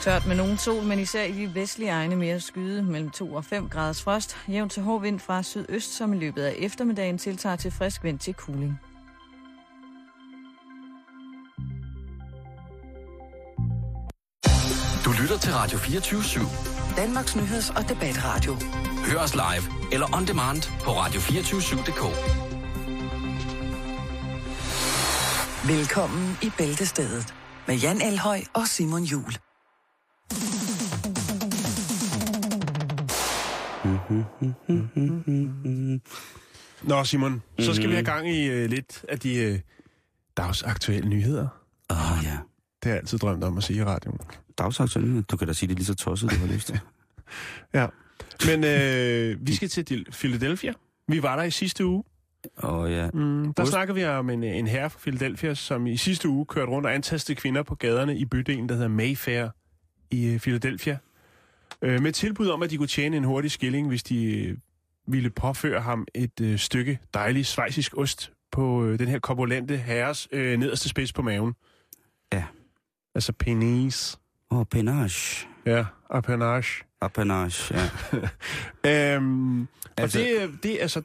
Tørt med nogen sol, men især i de vestlige egne mere skyde mellem 2 og 5 graders frost. Jævn til hård vind fra sydøst, som i løbet af eftermiddagen tiltager til frisk vind til kuling. Du lytter til Radio 24 /7. Danmarks nyheds- og debatradio. Hør os live eller on demand på radio247.dk. Velkommen i Bæltestedet med Jan Elhøj og Simon Jul. Nå, Simon, så skal vi have gang i uh, lidt af de uh, dagsaktuelle nyheder. Åh oh, ja. Det har jeg altid drømt om at sige i radioen. Dagsaktuelle. Du kan da sige det lige så tosset, du har lyst til. Ja. Men øh, vi skal til Philadelphia. Vi var der i sidste uge. Åh oh, ja. Mm, der Ost- snakker vi om en, en herre fra Philadelphia, som i sidste uge kørte rundt og antastede kvinder på gaderne i bydelen, der hedder Mayfair i øh, Philadelphia. Øh, med tilbud om, at de kunne tjene en hurtig skilling, hvis de øh, ville påføre ham et øh, stykke dejlig svejsisk ost på øh, den her korpulente herres øh, nederste spids på maven. Ja. Altså penis. Åh, oh, penage. Ja, apanage. Apanage, ja. Øhm, Altså- og det, det, altså,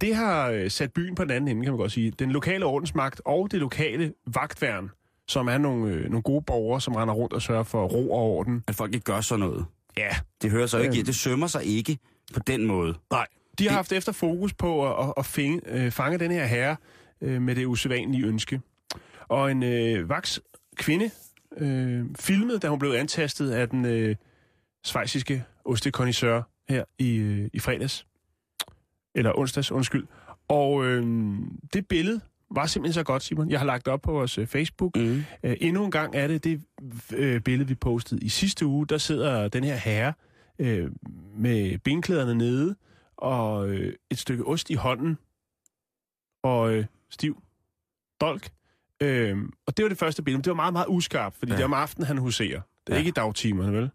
det har sat byen på den anden ende, kan man godt sige. Den lokale ordensmagt og det lokale vagtværn, som er nogle, øh, nogle gode borgere, som render rundt og sørger for ro og orden. At folk ikke gør sådan noget. Ja, Det hører sig jo ikke, Øhm. det sømmer sig ikke på den måde. nej. De har Det- haft efter fokus på at, at, at fange, øh, fange den her herre øh, med det usædvanlige ønske. Og en øh, vaks kvinde øh, filmede, da hun blev antastet af den øh, svejsiske ostekondisør her i, øh, i fredags. Eller onsdags, undskyld. Og øh, det billede var simpelthen så godt, Simon. Jeg har lagt op på vores øh, Facebook. Mm. Øh, endnu en gang er det det øh, billede, vi postede i sidste uge. Der sidder den her herre øh, med benklæderne nede og øh, et stykke ost i hånden og øh, stiv dolk. Øh, og det var det første billede. Det var meget, meget uskarpt, fordi ja. det er om aftenen, han huserer. Det er Ja. ikke i dagtimerne, vel?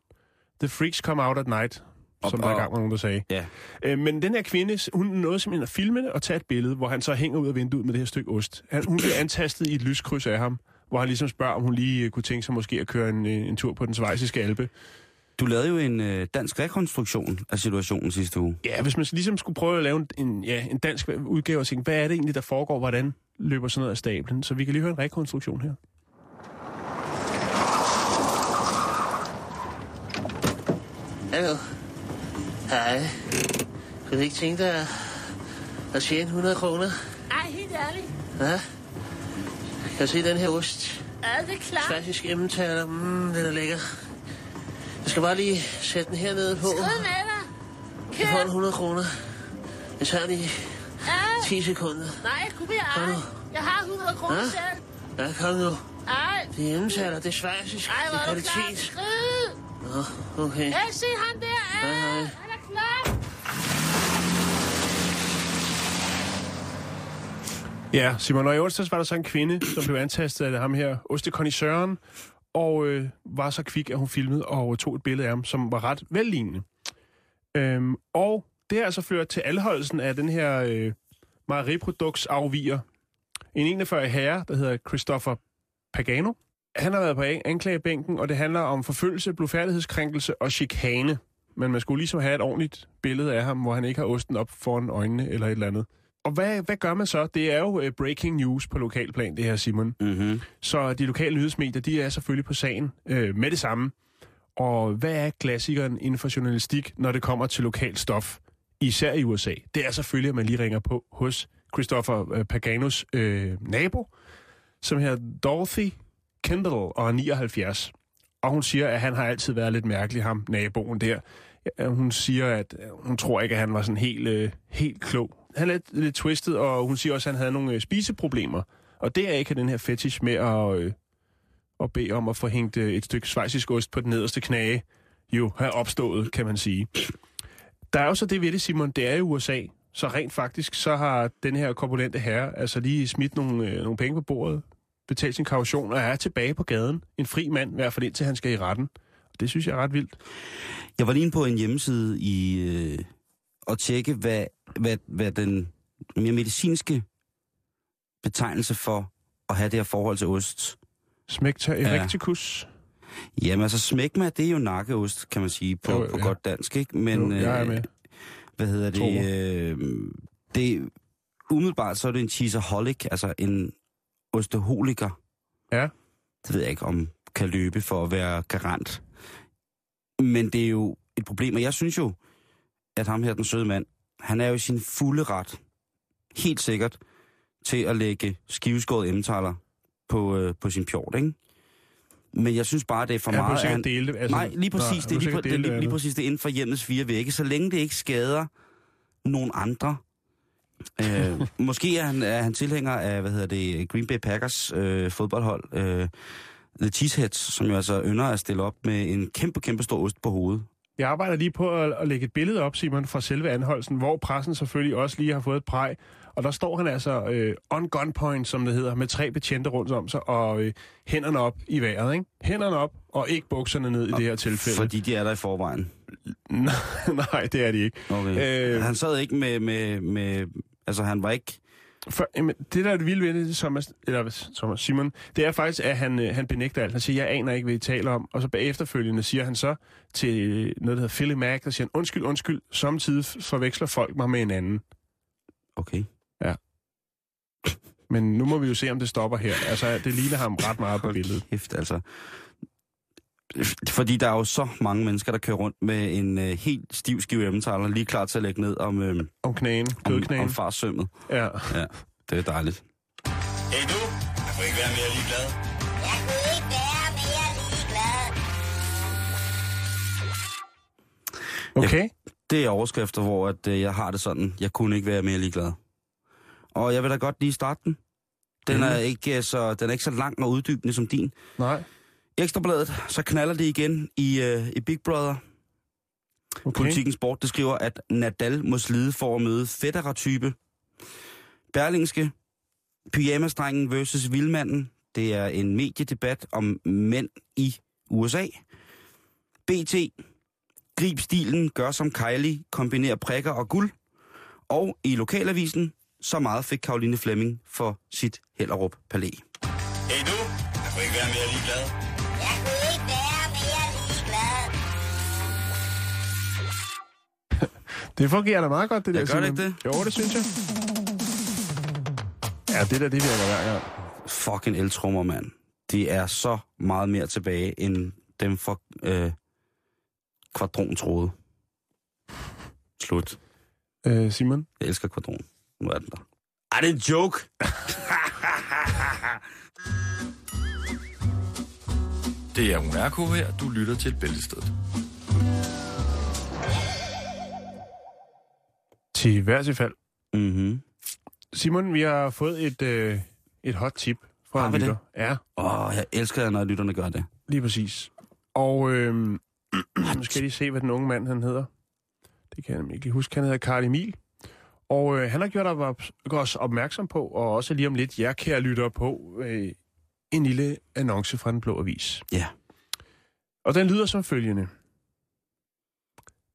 The freaks come out at night, Og- som der engang var nogen, der sagde. Ja. Øh, men den her kvinde, hun nåede simpelthen at filme det og tage et billede, hvor han så hænger ud af vinduet med det her stykke ost. Han, hun bliver antastet i et lyskryds af ham, hvor han ligesom spørger, om hun lige øh, kunne tænke sig måske at køre en, øh, en tur på den svejsiske alpe. Du lavede jo en øh, dansk rekonstruktion af situationen sidste uge. Ja, hvis man ligesom skulle prøve at lave en, en, ja, en dansk udgave og tænke, hvad er det egentlig, der foregår, hvordan løber sådan noget af stablen? Så vi kan lige høre en rekonstruktion her. Hallo. Hej. Kunne du ikke tænke dig at, at tjene 100 kroner? Ej, helt ærligt. Ja? Kan du se den her ost? Ja, det er klart. Klassisk emmentaler. Mm, den er lækker. Jeg skal bare lige sætte den her nede på. Skrid med dig. Jeg får en Kør. 100 kroner. Jeg tager i Ja. 10 sekunder. Nej, Kom ej. nu. Jeg har 100 kroner Ja? selv. Ja, kom nu. Ej. Det er emmentaler. Det er svejsisk. Ej, Det hvor er du klar. Skrid. Nå, okay. Ja, se ham der. Ja, Hej, hej. Ja, Simon, og i onsdags var der så en kvinde, som blev antastet af ham her, ostekondisøren, og øh, var så kvik, at hun filmede og øh, tog et billede af ham, som var ret vellignende. Øhm, og det har altså ført til alholdelsen af den her øh, mejeriproduktsafviger. En 41 herre, der hedder Christopher Pagano. Han har været på anklagebænken, og det handler om forfølgelse, blodfærdighedskrænkelse og chikane. Men man skulle ligesom have et ordentligt billede af ham, hvor han ikke har osten op foran øjnene eller et eller andet. Og hvad, hvad gør man så? Det er jo uh, breaking news på lokalplan, det her, Simon. Mm-hmm. Så de lokale nyhedsmedier, de er selvfølgelig på sagen øh, med det samme. Og hvad er klassikeren inden for journalistik, når det kommer til lokalt stof, især i USA? Det er selvfølgelig, at man lige ringer på hos Christopher øh, Paganos øh, nabo, som hedder Dorothy Kendall og er 79. Og hun siger, at han har altid været lidt mærkelig, ham naboen der. Ja, Hun siger, at øh, hun tror ikke, at han var sådan helt, øh, helt klog. Han er lidt, lidt twistet, og hun siger også, at han havde nogle øh, spiseproblemer. Og det er ikke den her fetish med at, øh, at bede om at få hængt øh, et stykke svejsisk ost på den nederste knage, jo har opstået, kan man sige. Der er jo så det ved det, Simon, det er i USA, så rent faktisk, så har den her korpulente herre altså lige smidt nogle, øh, nogle penge på bordet, betalt sin kaution og er tilbage på gaden. En fri mand, i hvert fald indtil han skal i retten. Det synes jeg er ret vildt. Jeg var lige på en hjemmeside i øh, at tjekke, hvad, hvad, hvad den mere medicinske betegnelse for at have det her forhold til ost. Smecta erecticus. Jamen altså, smækma, det er jo nakkeost, kan man sige, på, Jo, jo, på ja. godt dansk, ikke? Men, jo, jeg er øh, med. hvad hedder det? Øh, det umiddelbart så er det en cheeseaholic, altså en osteholiker. Ja. Det ved jeg ikke, om kan løbe for at være garant. Men det er jo et problem, og jeg synes jo, at ham her, den søde mand, han er jo i sin fulde ret, helt sikkert, til at lægge skiveskåret emmentaler på, øh, på sin pjort, ikke? Men jeg synes bare, det er for Jeg meget... han- dele. Altså, Nej, lige præcis. Nå, det, er lige, sikkert det, lige, lige præcis det inden for hjemmets fire vægge. Så længe det ikke skader nogen andre. Øh, måske er han, er han tilhænger af, hvad hedder det, Green Bay Packers øh, fodboldhold. Øh, The Cheeseheads, som jo altså ynder at stille op med en kæmpe, kæmpe stor ost på hovedet. Jeg arbejder lige på at, at lægge et billede op, Simon, fra selve anholdelsen, hvor pressen selvfølgelig også lige har fået et præg. Og der står han altså øh, on gunpoint, som det hedder, med tre betjente rundt om sig, og øh, hænderne op i vejret, ikke? Hænderne op, og ikke bukserne ned i det her tilfælde. Fordi de er der i forvejen. Nej, det er de ikke. Okay. Øh, han sad ikke med, med, med... Altså, han var ikke... For, jamen, det der er det vilde ved det, Thomas, eller Thomas Simon, det er faktisk, at han, øh, han benægter alt. Han siger, jeg aner ikke, hvad I taler om. Og så bagefterfølgende siger han så til øh, noget, der hedder Philly Mac, der siger han, undskyld, undskyld, samtidig forveksler folk mig med en anden. Okay. Men nu må vi jo se, om det stopper her. Altså, det ligner ham ret meget på billedet. Kæft, altså. Fordi der er jo så mange mennesker, der kører rundt med en øh, helt stiv skive emmentaler, lige klar til at lægge ned om, øh, Om knæen, om, kødknæen. om farsømmet. Ja. Ja, det er dejligt. Hey du, jeg kunne ikke være mere ligeglad. Jeg kunne ikke være mere ligeglad. Okay. Det er overskrifter, hvor at, øh, jeg har det sådan, jeg kunne ikke være mere ligeglad. Og jeg vil da godt lige starte den. Den er, ikke øh, så, den er ikke så lang og uddybende som din. Nej. Ekstrabladet, så knaller det igen i, øh, i Big Brother. Okay. Politikken Sport, det skriver, at Nadal må slide for at møde Federer-type. Berlingske, pyjamasdrengen versus vildmanden. Det er en mediedebat om mænd i USA. BT, grib stilen, gør som Kylie, kombiner prikker og guld. Og i lokalavisen, så meget fik Karoline Flemming for sit Hellerup Palæ. Hey du, jeg kunne ikke være mere ligeglad. Det fungerer da meget godt, det der, gør det ikke det? Jo, det synes jeg. Ja, det der, det virker hver gang. Fucking eltrummer, mand. De er så meget mere tilbage, end dem for øh, kvadron troede. Slut. Øh, Simon? Jeg elsker kvadron. Nu er den der. Er det en joke? Det er Unako her, du lytter til Bæltestedet. Til hver sit fald. Mhm. Simon, vi har fået et, øh, et hot tip fra Har en lytter. Ja, Åh, oh, jeg elsker, når lytterne gør det. lige præcis. Og øh, nu skal jeg lige se, hvad den unge mand han hedder. Det kan jeg ikke huske. Han hedder Karl Emil. Og øh, han har gjort os opmærksom på, og også lige om lidt jer, kære lytter på, øh, en lille annonce fra Den Blå Avis. Ja. Og den lyder som følgende.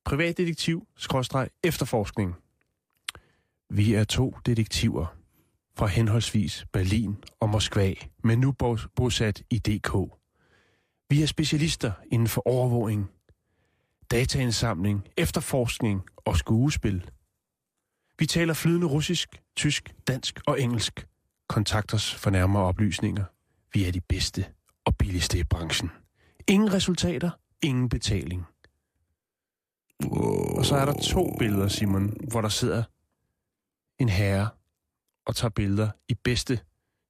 Privatdetektiv, skråstreg, efterforskning. Vi er to detektiver fra henholdsvis Berlin og Moskva, men nu bosat i DK. Vi er specialister inden for overvågning, dataindsamling, efterforskning og skuespil. Vi taler flydende russisk, tysk, dansk og engelsk. Kontakt os for nærmere oplysninger. Vi er de bedste og billigste i branchen. Ingen resultater, ingen betaling. Og så er der to billeder, Simon, hvor der sidder en herre og tager billeder i bedste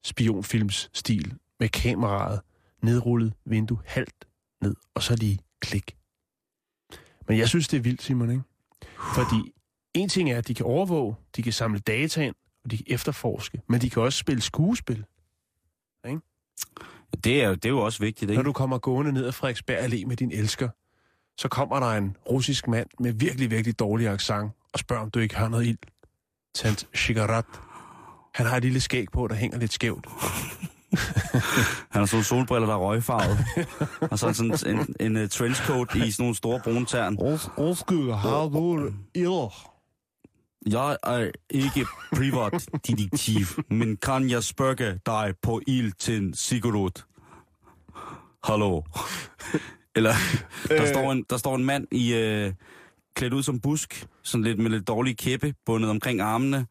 spionfilms stil med kameraet nedrullet vindue halvt ned, og så lige klik. Men jeg synes, det er vildt, Simon, ikke? Fordi en ting er, at de kan overvåge, de kan samle data ind, og de kan efterforske, men de kan også spille skuespil. Det er, det er jo også vigtigt, ikke? Når du kommer gående ned ad Frederiksberg Allé med din elsker, så kommer der en russisk mand med virkelig, virkelig dårlig accent og spørger, om du ikke har noget ild. Tant cigaret. Han har et lille skæg på, der hænger lidt skævt. Han har sådan nogle solbriller, der er røgfarvet. og så sådan en, en, en trenchcoat i sådan nogle store brune tern. Undskyld, har du ild? Jeg er ikke privatdetektiv, men kan jeg spørge dig på ild til en cigaret? Hallo? Eller, der, Øh. står en, der står en mand i øh, klædt ud som busk, sådan lidt med lidt dårlige kæppe, bundet omkring armene,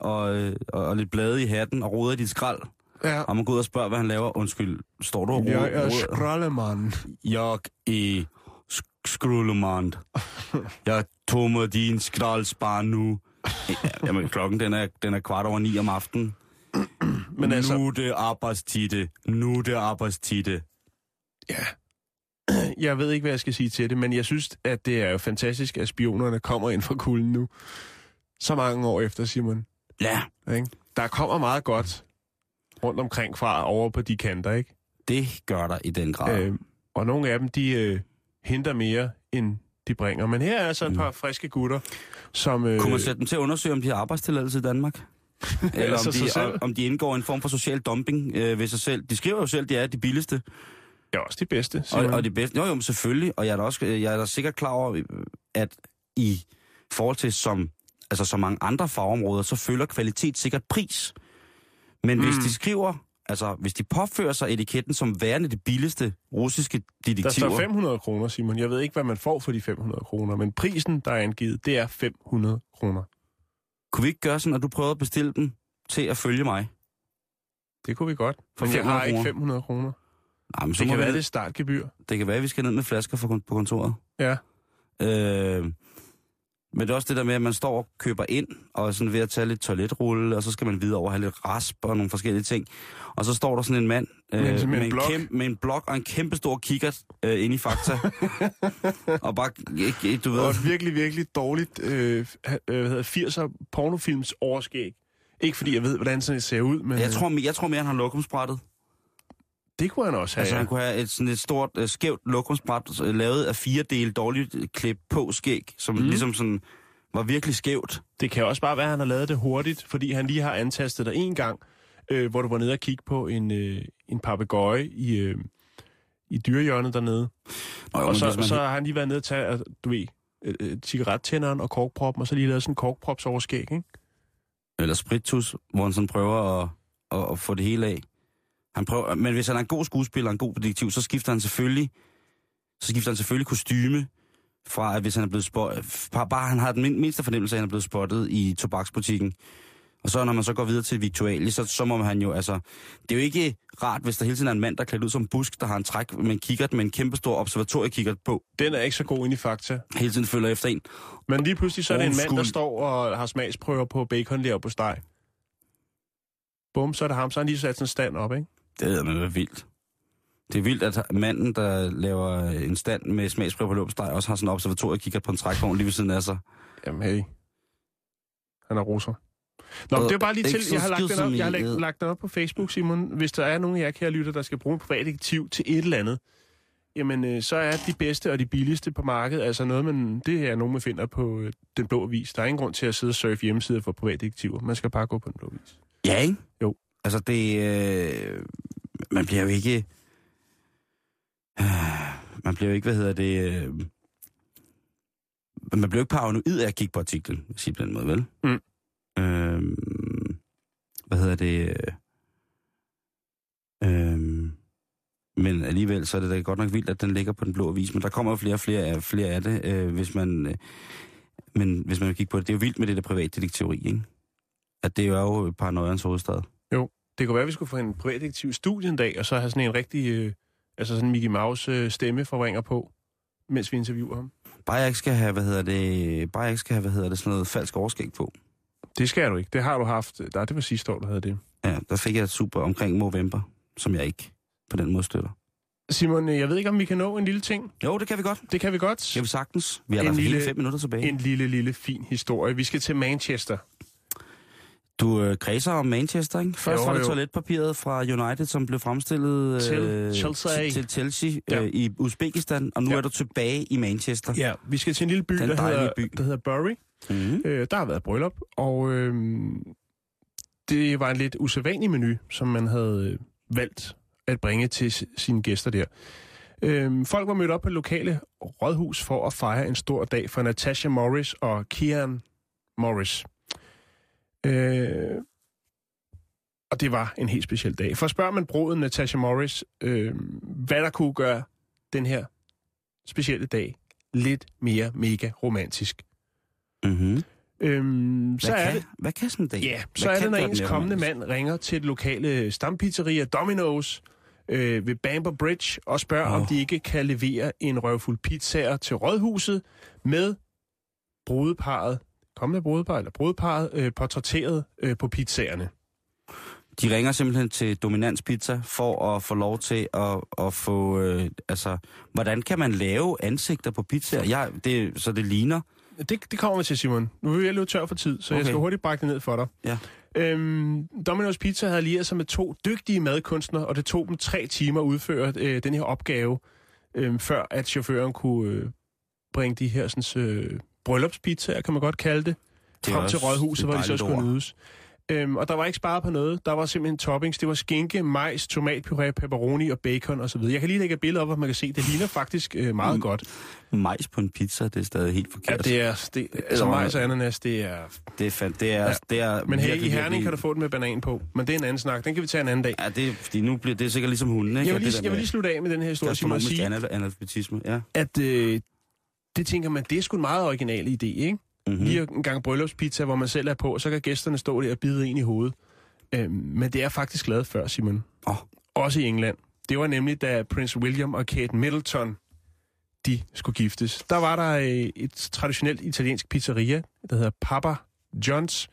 og, øh, og, og lidt blade i hatten, og roder i dit skrald. Ja. Og man går ud og spørger, hvad han laver. Undskyld, står du og roder? Jeg er skraldemand. Jeg er sk- skraldemand. Jeg tog mig din skraldspar nu. Ja, Jamen, klokken den er, den er kvart over ni om aftenen. Men altså, Nu er det arbejdstide. Nu er det arbejdstide. Jeg ved ikke, hvad jeg skal sige til det, men jeg synes, at det er jo fantastisk, at spionerne kommer ind fra kulden nu. Så mange år efter, Simon. Ja, Ikke? Der kommer meget godt rundt omkring fra over på de kanter, ikke? det gør der i den grad. Øh, og nogle af dem, de øh, henter mere, end de bringer. Men her er altså et par friske gutter, som... Øh, Mm. Kunne man sætte dem til at undersøge, om de har arbejdstilladelse i Danmark? Eller om, de, om, de indgår en form for social dumping øh, ved sig selv. De skriver jo selv, at de er de billigste er også de bedste, og, og de bedste. Jo, jo, men selvfølgelig. Og jeg er da også jeg er da sikkert klar over, øh, at i forhold til som, altså så mange andre fagområder, så følger kvalitet sikkert pris. Men mm. hvis de skriver, altså hvis de påfører sig etiketten som værende det billigste russiske Der detektiver... står 500 kroner, Simon. Jeg ved ikke, hvad man får for de 500 kroner, men prisen, der er angivet, det er 500 kroner. Kunne vi ikke gøre sådan, at du prøver at bestille dem til at følge mig? Det kunne vi godt. For jeg 500 har ikke kroner. 500 kroner. Nej, men så Det kan vi- være, det er startgebyr. Det kan være, at vi skal ned med flasker for, på kontoret. Ja. Øh, men det er også det der med, at man står og køber ind, og er sådan ved at tage lidt toiletrulle, og så skal man videre over have lidt rasp og nogle forskellige ting. Og så står der sådan en mand øh, Med en- med en blok. kæmpe, med en blok og en kæmpe stor kikkert øh, inde i Fakta. og bare, ikke, du ved... Og et virkelig, virkelig dårligt øh, øh, hvad hedder, 80'er pornofilms overskæg. Ikke fordi jeg ved, hvordan sådan det ser ud, men Jeg tror, jeg tror mere, han har lokumsbrættet. Det kunne han også have. Altså, han kunne have et, sådan et stort, øh, skævt lokumsbræt, øh, lavet af fire dele dårligt klip på skæg, som mm. ligesom sådan var virkelig skævt. Det kan også bare være, at han har lavet det hurtigt, fordi han lige har antastet dig en gang, øh, hvor du var nede og kigge på en, øh, en papegøje i, øh, i dyrehjørnet dernede. Og, Og så, så har han lige været nede og tage, øh, du ved, øh, øh, cigarettænderen og korkproppen, og så lige lavet sådan en korkpropsoverskæg, ikke? eller spritus, hvor han sådan prøver at, at, at få det hele af. Han prøver, men hvis han er en god skuespiller en god detektiv, så skifter han selvfølgelig, så skifter han selvfølgelig kostyme fra, at hvis han er blevet spottet, bare, han har den min- mindste fornemmelse af, at han er blevet spottet i tobaksbutikken. Og så når man så går videre til Victualie, så, så må han jo, altså, det er jo ikke rart, hvis der hele tiden er en mand, der er klædt ud som busk, der har en træk med en kikkert, med en kæmpe stor observatoriekikkert på, Den er ikke så god ind i fakta. hele tiden følger efter en. Men lige pludselig så er det en mand, der står og har smagsprøver på baconlever på steg. Bum, så er det ham. Så har han lige sat sådan en stand op, ikke? Det er noget vildt. Det er vildt, at manden, der laver en stand med smagsprøve på løbsteg, også har sådan en observatoriekikkert på en trækvogn lige ved siden af sig. Jamen hey. Han er russer. Nå, Og det er bare lige til. Jeg har lagt den op, jeg har lagt, lagt den op på Facebook, Simon. Hvis der er nogen af jer, kære lytter, der skal bruge en privatdetektiv til et eller andet, jamen øh, så er de bedste og de billigste på markedet, altså noget, man, det er nogen, man finder på øh, Den Blå Avis. Der er ingen grund til at sidde og surfe hjemmesider for privatdetektiver. Man skal bare gå på Den Blå Avis. Ja, ikke? Jo. Altså, det... Øh, man bliver jo ikke... Øh, man bliver jo ikke, hvad hedder det... Øh, man bliver jo ikke paranoid af at kigge på artiklen, vil jeg på den måde, vel? Mm. Øh, hvad hedder det... Øh, men alligevel, så er det da godt nok vildt, at den ligger på den blå avis. Men der kommer jo flere og flere af, flere af det, øh, hvis man... Øh, men hvis man vil kigge på det, det er jo vildt med det der privatdetektiveri, ikke? At det er jo paranoians hovedstad. Det kunne være, at vi skulle få en privatdetektiv i studiet en dag, og så have sådan en rigtig, øh, altså sådan en Mickey Mouse øh, stemmeforvrænger på, mens vi interviewer ham. Bare jeg ikke skal have, hvad hedder det, bare jeg ikke skal have, hvad hedder det, sådan noget falsk overskæg på. Det skal du ikke. Det har du haft. Nej, det var sidste år, du havde det. Ja, der fik jeg et super omkring november, som jeg ikke på den måde støtter. Simon, øh, jeg ved ikke, om vi kan nå en lille ting. Jo, det kan vi godt. Det kan vi godt. Det kan vi sagtens. Vi har En lille- fem minutter tilbage. En lille, lille fin historie. Vi skal til Manchester. Du øh, kredser om Manchester, ikke? Først Jo, var det jo. toiletpapiret fra United, som blev fremstillet Til øh, Chelsea. til, til Chelsea Ja. øh, i Uzbekistan, og nu Ja. er du tilbage i Manchester. Ja, vi skal til en lille by, Den der hedder, by. der hedder Bury. Mm. Øh, der har været bryllup, og øh, det var en lidt usædvanlig menu, som man havde øh, valgt at bringe til sine gæster der. Øh, folk var mødt op på lokale rådhus for at fejre en stor dag for Natasha Morris og Kian Morris. Øh, og det var en helt speciel dag. For spørger man bruden Natasha Morris, øh, hvad der kunne gøre den her specielle dag lidt mere mega romantisk. Mm-hmm. Øhm, så Hvad, er kan, det, hvad kan sådan en dag? ja, så Hvad er det, når ens kommende romantisk? mand ringer til et lokale stampizzeria Domino's øh, ved Bamber Bridge og spørger, oh. om de ikke kan levere en røvfuld pizzaer til rådhuset med brudeparet, kommende brudepar eller brudeparet, øh, portrætteret øh, på pizzaerne. De ringer simpelthen til Dominans Pizza for at få lov til at, at få... Øh, altså, hvordan kan man lave ansigter på pizzaer? Jeg, det, så det ligner... Det, det kommer vi til, Simon. Nu er vi lidt tør for tid, så okay. jeg skal hurtigt brække det ned for dig. Ja. Øhm, Domino's Pizza havde allieret sig med to dygtige madkunstnere, og det tog dem tre timer at udføre øh, den her opgave, øh, før at chaufføren kunne øh, bringe de her sådan, øh, bryllupspizzaer, kan man godt kalde det, Det frem til rådhuset, et hvor de så skulle nydes. Øhm, og der var ikke sparet på noget. Der var simpelthen toppings. Det var skinke, majs, tomatpuré, pepperoni og bacon osv. Jeg kan lige lægge et billede op, hvor man kan se, det ligner faktisk øh, meget Mm. godt. Majs på en pizza, det er stadig helt Ja, forkert. det er, det, altså majs og ananas, det er... det er, fand, det er, Ja. ja. det er Men her i Herning kan du få den med banan på. Men det er en anden snak. Den kan vi tage en anden dag. Ja, det er, fordi nu bliver det er sikkert ligesom hunden, ikke? Jeg vil lige, jeg vil lige slutte af med den her historie, og gastronomisk sige, analfabetisme, ja. at øh, det tænker man, det er sgu en meget original idé, ikke? Mm-hmm. Mm. Lige en gang bryllupspizza, hvor man selv er på, så kan gæsterne stå der og bide en i hovedet. Øh, men det er faktisk lavet før, Simon. Åh. Også i England. Det var nemlig, da Prince William og Kate Middleton, de skulle giftes. Der var der øh, et traditionelt italiensk pizzeria, der hedder Papa John's.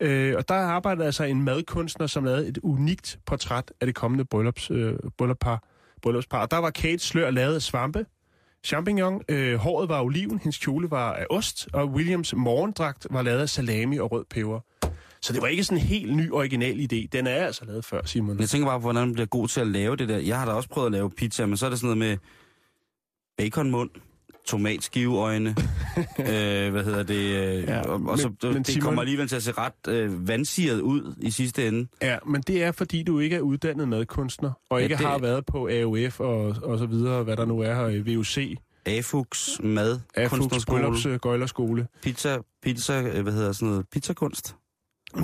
Øh, og der arbejdede altså en madkunstner, som lavede et unikt portræt af det kommende bryllups, øh, bryllupspar. bryllupspar. Og der var Kates slør lavet af svampe, champignon, øh, håret var oliven, hendes kjole var af ost, og Williams morgendragt var lavet af salami og rød peber. Så det var ikke sådan en helt ny original idé. Den er altså lavet før, Simon. Jeg tænker bare på, hvordan man bliver god til at lave det der. Jeg har da også prøvet at lave pizza, men så er det sådan noget med baconmund, tomatskiveøjne, øh, hvad hedder det, øh, Ja, og, og men- så, men det, det Simon- kommer alligevel til at se ret øh, vandsiret ud i sidste ende. Ja, men det er, fordi du ikke er uddannet madkunstner, og Ja, ikke det- har været på AOF og, og så videre, hvad der nu er her i VUC, AFUX, mad, AFUX kunstnerskole, Bryllups øh, Gøjlerskole. pizza, pizza, øh, hvad hedder sådan noget, pizzakunst.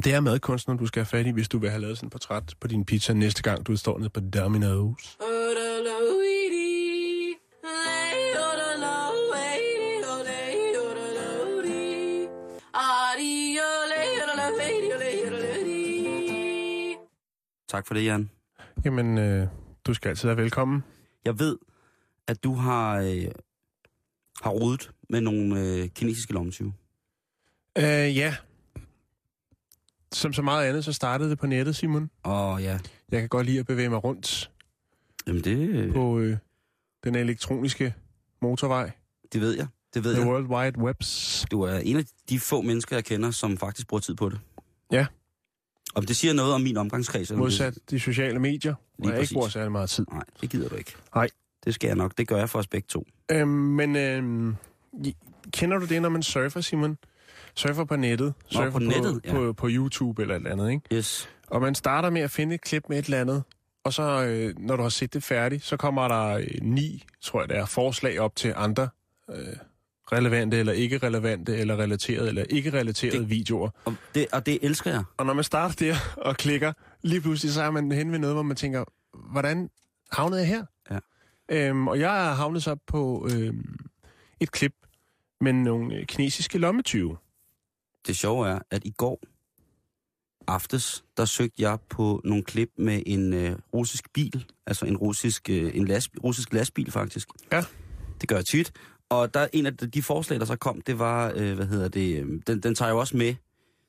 Det er madkunstner, du skal have fat i, hvis du vil have lavet sådan en portræt på din pizza næste gang, du står nede på Domino's. Tak for det, Jan. Jamen, øh, du skal altid være velkommen. Jeg ved, at du har, øh, har rodet med nogle øh, kinesiske lommetyve. Øh, ja. Som så meget andet, så startede det på nettet, Simon. Og ja, Jeg kan godt lide at bevæge mig rundt jamen det, på øh, den elektroniske motorvej. det ved jeg. Det ved The jeg. World Wide Webs. Du er en af de få mennesker, jeg kender, som faktisk bruger tid på det. Ja. Om det siger noget om min omgangskreds. Modsat de sociale medier, hvor Lige jeg ikke præcis. bruger særlig meget tid. Nej, det gider du ikke. Nej. Det skal jeg nok. Det gør jeg for os begge to. Øhm, men øhm, kender du det, når man surfer, Simon? Surfer på nettet. Surfer på nettet, på, ja. på, på YouTube eller et eller andet, ikke? Yes. Og man starter med at finde et klip med et eller andet, og så, øh, når du har set det færdigt, så kommer der øh, ni, tror jeg det er, forslag op til andre øh, relevante eller ikke relevante, eller relaterede eller ikke relaterede Det- videoer. Og det, og det elsker jeg. Og når man starter der og klikker, lige pludselig så er man hen ved noget, hvor man tænker, hvordan havnede jeg her? Ja. Øhm, og jeg er havnet så på øhm, et klip med nogle øh, kinesiske lommetyve. Det sjove er, at i går aftes, der søgte jeg på nogle klip med en øh, russisk bil. Altså en russisk, øh, en las, russisk lastbil, faktisk. Ja. Det gør jeg tit. Og der er en af de, forslag, der så kom, det var, øh, hvad hedder det, øh, den, den tager jo også med.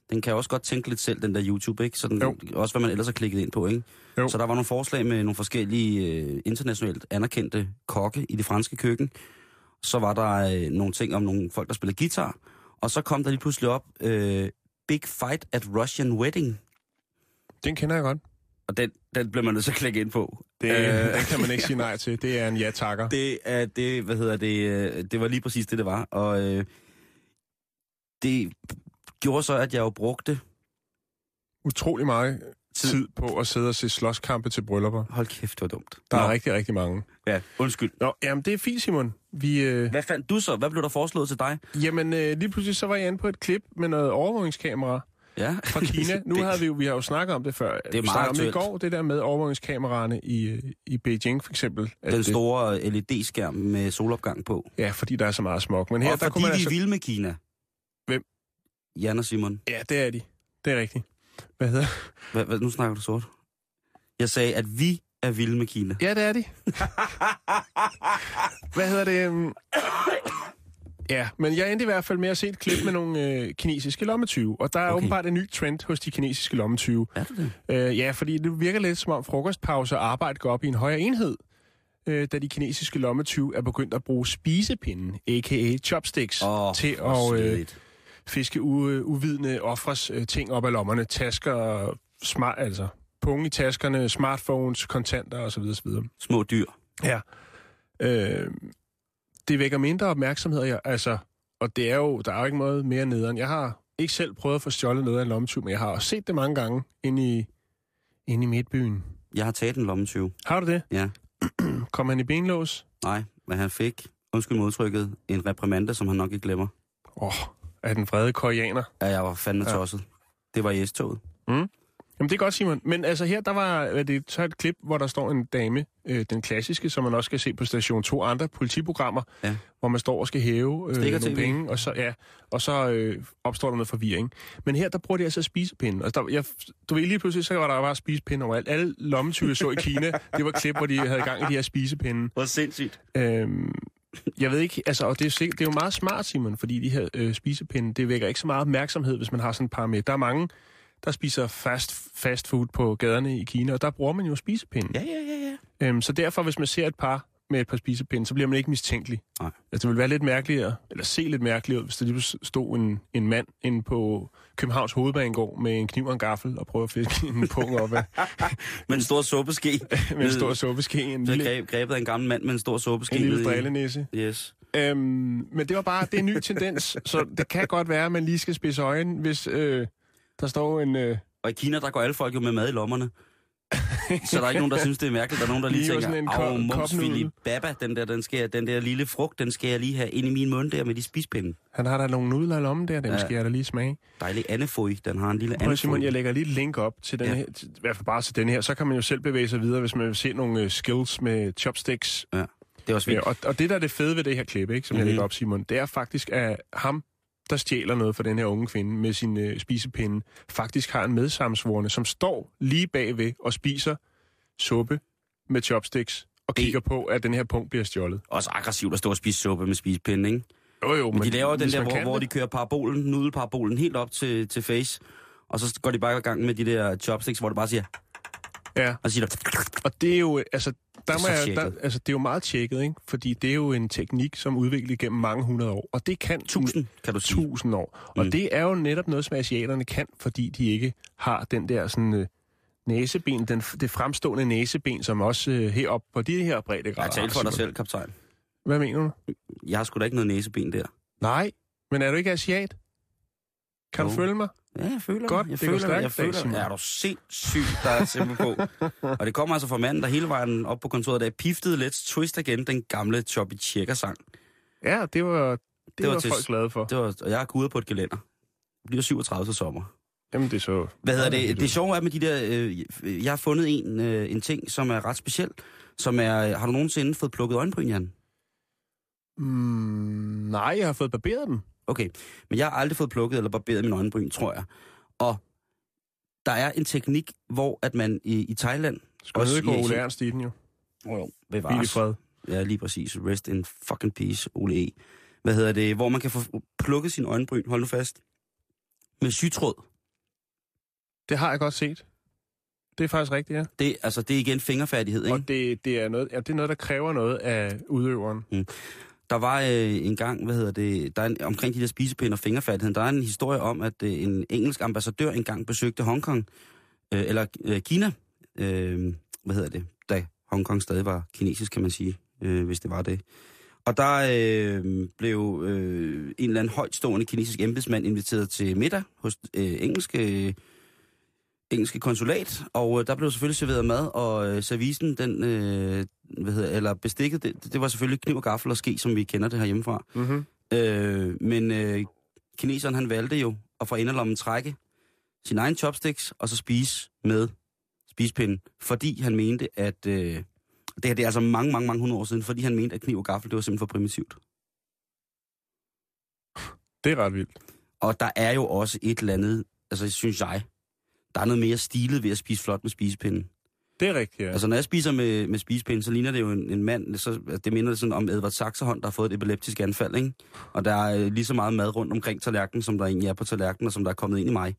Den kan jo også godt tænke lidt selv, den der YouTube, ikke? Så den, Jo. også hvad man ellers har klikket ind på, ikke? Jo. Så der var nogle forslag med nogle forskellige øh, internationalt anerkendte kokke i det franske køkken. Så var der øh, nogle ting om nogle folk, der spiller guitar. Og så kom der lige pludselig op, øh, Big Fight at Russian Wedding. Den kender jeg godt. Og den, den bliver man nødt til at klikke ind på. Det, øh, den kan man ikke sige nej til. Det er en ja-takker. Det er det, hvad hedder det, øh, det var lige præcis det, det var. Og øh, det gjorde så, at jeg jo brugte, Utrolig meget Tid. tid på at sidde og se slåskampe til bryllupper. hold kæft, det var dumt. Der er Nå, rigtig, rigtig mange. Ja, undskyld. Nå, jamen det er fint, Simon. Vi, øh, Hvad fandt du så? Hvad blev der foreslået til dig? jamen, øh, lige pludselig så var jeg inde på et klip med noget overvågningskamera, Ja. fra Kina. Nu det, har vi jo, vi har jo snakket om det før. er Vi meget snakkede om det i går, det der med overvågningskameraerne i, i Beijing for eksempel. Den det, store LED-skærm med solopgang på. Ja, fordi der er så meget smog. Men her, og der fordi kunne man vi altså... er vilde med Kina. Hvem? Jan og Simon. Ja, det er de. Det er rigtigt. Hvad hedder Hvad, hvad, nu snakker du sort. Jeg sagde, at vi er vilde med Kina. Ja, det er de. Hvad hedder det? Ja, men jeg endte i hvert fald med at se et klip med nogle øh, kinesiske lommetyve. Og der er Okay. åbenbart en ny trend hos de kinesiske lommetyve. Er det det? Øh, ja, fordi det virker lidt som om frokostpause og arbejde går op i en højere enhed, øh, da de kinesiske lommetyve er begyndt at bruge spisepinden, a.k.a. chopsticks, Åh, til at øh, fiske u- uvidende offres øh, ting op af lommerne. Tasker, smart, altså punge i taskerne, smartphones, kontanter osv. osv. Små dyr. Ja. Øh, det vækker mindre opmærksomhed, jeg, altså, og det er jo, der er jo ikke noget mere nederen. Jeg har ikke selv prøvet at få stjålet noget af en lommetyv, men jeg har også set det mange gange inde i, inde i midtbyen. Jeg har taget en lommetyv. Har du det? Ja. Kom han i benlås? Nej, men han fik, undskyld modtrykket, en reprimande, som han nok ikke glemmer. Åh, oh, er den vrede koreaner? Ja, jeg var fandme Ja. tosset. Det var i S-toget. Jamen det er godt, Simon. Men altså her, der var det, så et klip, hvor der står en dame, øh, den klassiske, som man også skal se på station 2 andre politiprogrammer, Ja. hvor man står og skal hæve øh, Stikker nogle TV. penge, og så, ja, og så øh, opstår der noget forvirring. Men her, der bruger de altså spisepinden. Altså, der, jeg, du ved, lige pludselig, så var der bare spisepinde overalt. Alle lommetyve, jeg så i Kina, det var klip, hvor de havde gang i de her spisepinde. Hvor sindssygt. Øhm, jeg ved ikke, altså, og det er, sikkert, det er jo meget smart, Simon, fordi de her øh, spisepinde, det vækker ikke så meget opmærksomhed, hvis man har sådan et par med. Der er mange, der spiser fast, fast food på gaderne i Kina, og der bruger man jo spisepinde. Ja, ja, ja, ja. Øhm, så derfor, hvis man ser et par med et par spisepinde, så bliver man ikke mistænkelig. Nej. Altså, det vil være lidt mærkeligere, eller se lidt mærkeligere, hvis der lige stod en, en mand inde på Københavns Hovedbanegård med en kniv og en gaffel og prøver at fiske en pung op af, Med en stor suppeske. med en stor suppeske, en lille, greb, grebet af en gammel mand med en stor suppeske. en lille drillenæse. Yes. Øhm, men det var bare, det er en ny tendens, så det kan godt være, at man lige skal spidse øjnene, hvis øh, der står en... Øh, Og i Kina, der går alle folk jo med mad i lommerne. så der er ikke nogen, der synes, det er mærkeligt. Der er nogen, der lige, Lige tænker, af, kop- mums kopnudel." Philip Baba, den der, den, skal, den der lille frugt, den skal jeg lige have ind i min mund der med de spispinde. han har der nogle nudler i lommen der, dem Ja. skal jeg da lige smage. Dejlig andefoj, den har en lille Prøv Simon, jeg lægger lige et link op til den Ja. her, til, i hvert fald bare til den her, så kan man jo selv bevæge sig videre, hvis man vil se nogle øh, skills med chopsticks. Ja, det var Ja, vildt. og, og det, der er det fede ved det her klip, ikke, som mm-hmm. jeg Mhm. lægger op, Simon, det er faktisk, at ham, der stjæler noget fra den her unge kvinde med sin øh, spisepinde, faktisk har en medsamsvorene, som står lige bagved og spiser suppe med chopsticks og Det- kigger på, at den her punkt bliver stjålet. Også aggressivt at stå og spise suppe med spisepinde, ikke? Jo, jo, Men de laver den der, hvor, hvor de kører parabolen, nudelparabolen helt op til, til face. Og så går de bare i gang med de der chopsticks, hvor det bare siger, Ja, og siger og det er jo, altså, der må er jeg, der, altså, det er jo meget tjekket, ikke? Fordi det er jo en teknik, som er udviklet gennem mange hundrede år. Og det kan tusind, kan du sige. tusind år. Og Mm. det er jo netop noget, som asiaterne kan, fordi de ikke har den der sådan øh, næseben, den, det fremstående næseben, som også øh, heroppe på de her breddegrader. Jeg taler for dig selv, kaptajn. Hvad mener du? Jeg har sgu da ikke noget næseben der. Nej, men er du ikke asiat? Kan Jo. du følge mig? Ja, jeg føler Godt, det. Jeg det føler stærkt, Jeg føler Simon. Ja, er du sindssyg, der er simpelthen på. Og det kommer altså fra manden, der hele vejen op på kontoret, der piftede Let's Twist igen, den gamle Choppy Checker-sang. Ja, det var, det, det var var, til- folk glade for. Det var, og jeg er gået på et gelænder. Jeg bliver 37 til sommer. Jamen, det er så... Hvad hedder det? Det sjove er med de der... Øh, jeg har fundet en, øh, en ting, som er ret speciel. Som er... Har du nogensinde fået plukket øjenbryn, Jan? Mm, nej, jeg har fået barberet dem. Okay, men jeg har aldrig fået plukket eller barberet min øjenbryn, tror jeg. Og der er en teknik, hvor at man i, i Thailand... Skal Også gå i Ole. Ernst i den jo. Oh, jo, Hvil i fred. Ja, lige præcis. Rest in fucking peace, Ole E. Hvad hedder det? Hvor man kan få plukket sin øjenbryn, hold nu fast, med sygtråd. Det har jeg godt set. Det er faktisk rigtigt, ja. Det, altså, det er igen fingerfærdighed, ikke? Og det, det, er noget, ja, det er noget, der kræver noget af udøveren. Der var øh, en gang, hvad hedder det, der er en, omkring de der spisepinde og fingerfærdigheden, der er en historie om, at øh, en engelsk ambassadør engang besøgte Hongkong, øh, eller øh, Kina, øh, hvad hedder det, da Hongkong stadig var kinesisk, kan man sige, øh, hvis det var det. Og der øh, blev øh, en eller anden højtstående kinesisk embedsmand inviteret til middag hos øh, engelske, øh, engelske konsulat, og øh, der blev selvfølgelig serveret mad, og øh, servicen, den, øh, hvad hedder, eller bestikket, det, det var selvfølgelig kniv og gaffel og ske, som vi kender det herhjemmefra. Mm-hmm. Øh, men øh, kineseren han valgte jo at fra inderlommen trække sin egen chopsticks, og så spise med spispinden, fordi han mente, at... Øh, det her det er altså mange, mange, mange hundrede år siden, fordi han mente, at kniv og gaffel, det var simpelthen for primitivt. Det er ret vildt. Og der er jo også et eller andet, altså synes jeg, der er noget mere stilet ved at spise flot med spisepinden. Det er rigtigt, ja. Altså, når jeg spiser med, med spisepinden, så ligner det jo en, en mand, så, altså, det minder sådan om Edvard Saxerhånd, der har fået et epileptisk anfald, ikke? Og der er øh, lige så meget mad rundt omkring tallerkenen, som der egentlig er på tallerkenen, og som der er kommet ind i mig.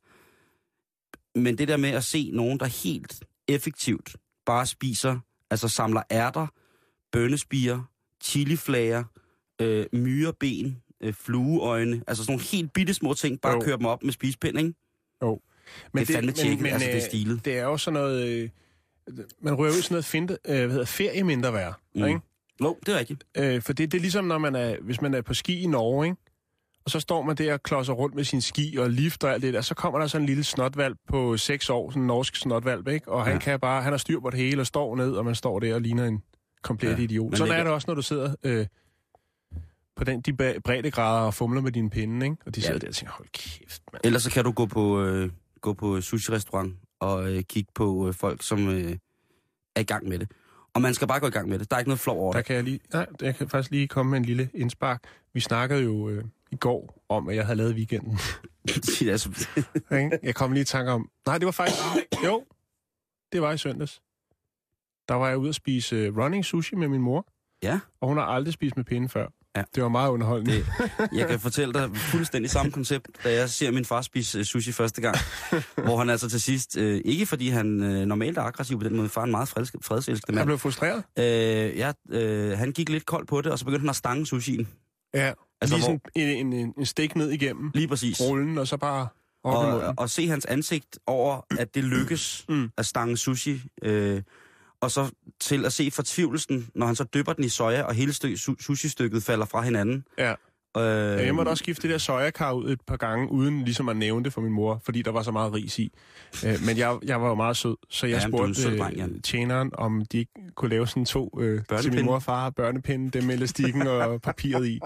Men det der med at se nogen, der helt effektivt bare spiser, altså samler ærter, bønnespiger, chiliflager, øh, myreben, øh, flueøjne, altså sådan nogle helt bitte små ting, bare Jo. kører dem op med spisepind, ikke? Jo. Det er fandme tjekket, altså, det er øh, stilet. Det er jo sådan noget... Øh, man ryger ud sådan noget finte, øh, hvad hedder, ferie mindre værd, Mm. ikke? Jo, det er rigtigt. Øh, for det, det er ligesom, når man er, hvis man er på ski i Norge, ikke? Og så står man der og klodser rundt med sin ski og lift og alt det der. Så kommer der sådan en lille snotvalp på 6 år, sådan en norsk snotvalp, ikke? Og han Ja. kan bare, han har styr på det hele og står ned, og man står der og ligner en komplet Ja, idiot. Sådan ligger- er det også, når du sidder øh, på den, de ba- breddegrader og fumler med dine pinde, ikke? Og de Ja. sidder der og tænker, hold kæft, mand. Ellers så kan du gå på, øh, gå på sushi-restaurant og øh, kigge på øh, folk, som øh, er i gang med det. Og man skal bare gå i gang med det. Der er ikke noget flov over Der det. kan jeg lige, nej, jeg kan faktisk lige komme med en lille indspark. Vi snakkede jo øh, i går om, at jeg havde lavet weekenden. altså, Ikke? Jeg kom lige i tanke om... Nej, det var faktisk... Jo, det var i søndags. Der var jeg ude at spise uh, running sushi med min mor. Ja. Og hun har aldrig spist med pinde før. Ja. Det var meget underholdende. Det- jeg kan fortælle dig fuldstændig samme koncept, da jeg ser min far spise øh, sushi første gang. hvor han altså til sidst, øh, ikke fordi han øh, normalt er aggressiv på den måde, far er en meget freds- fredselskende mand. blev frustreret. Øh, ja, øh, han gik lidt koldt på det, og så begyndte han at stange sushien. Ja. Altså, lige hvor- en, en, en, stik ned igennem Lige præcis. rullen, og så bare og, munden. og se hans ansigt over, at det lykkes. Mm. at stange sushi. Øh, og så til at se fortvivlelsen, når han så dypper den i soja, og hele stø, sushi-stykket falder fra hinanden. Ja. Øh, Ja, jeg måtte også skifte det der sojakar ud et par gange, uden ligesom at nævne det for min mor, fordi der var så meget ris i. Øh, men jeg, jeg var jo meget sød, så jeg Ja, spurgte sød dreng, øh, tjeneren, om de ikke kunne lave sådan to øh, til min mor og far, børnepinde, dem med elastikken og papiret i.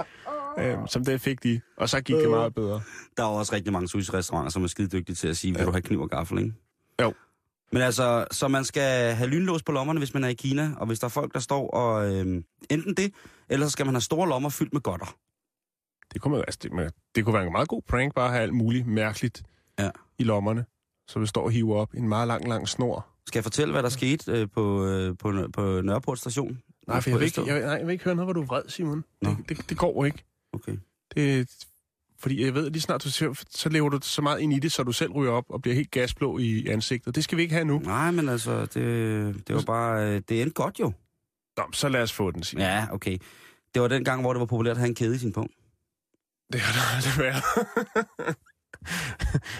Øh, som det fik de, og så gik det meget bedre. Der er også rigtig mange sushi-restauranter, som er skide dygtige til at sige, vil Ja. du have kniv og gaffel, ikke? Jo. Men altså, så man skal have lynlås på lommerne, hvis man er i Kina, og hvis der er folk, der står og... Øh, enten det, eller så skal man have store lommer fyldt med godter. Det kunne, man, altså, det, man, det kunne være en meget god prank, bare at have alt muligt mærkeligt Ja. i lommerne. Så vi står og hiver op en meget lang, lang snor. Skal jeg fortælle, hvad der skete øh, på, øh, på, på Nørreport station? Nej, for jeg vil, ikke, jeg, nej, jeg vil ikke høre noget, hvor du er vred, Simon. Det, det, det går ikke. Okay. Det, fordi jeg ved, lige snart du ser, så lever du så meget ind i det, så du selv ryger op og bliver helt gasblå i ansigtet. Det skal vi ikke have nu. Nej, men altså, det, det var bare... øh, Det endte godt jo. Nå, så lad os få den, Simon. Ja, okay. Det var den gang, hvor det var populært at have en kæde i sin punkt. Det har der aldrig været.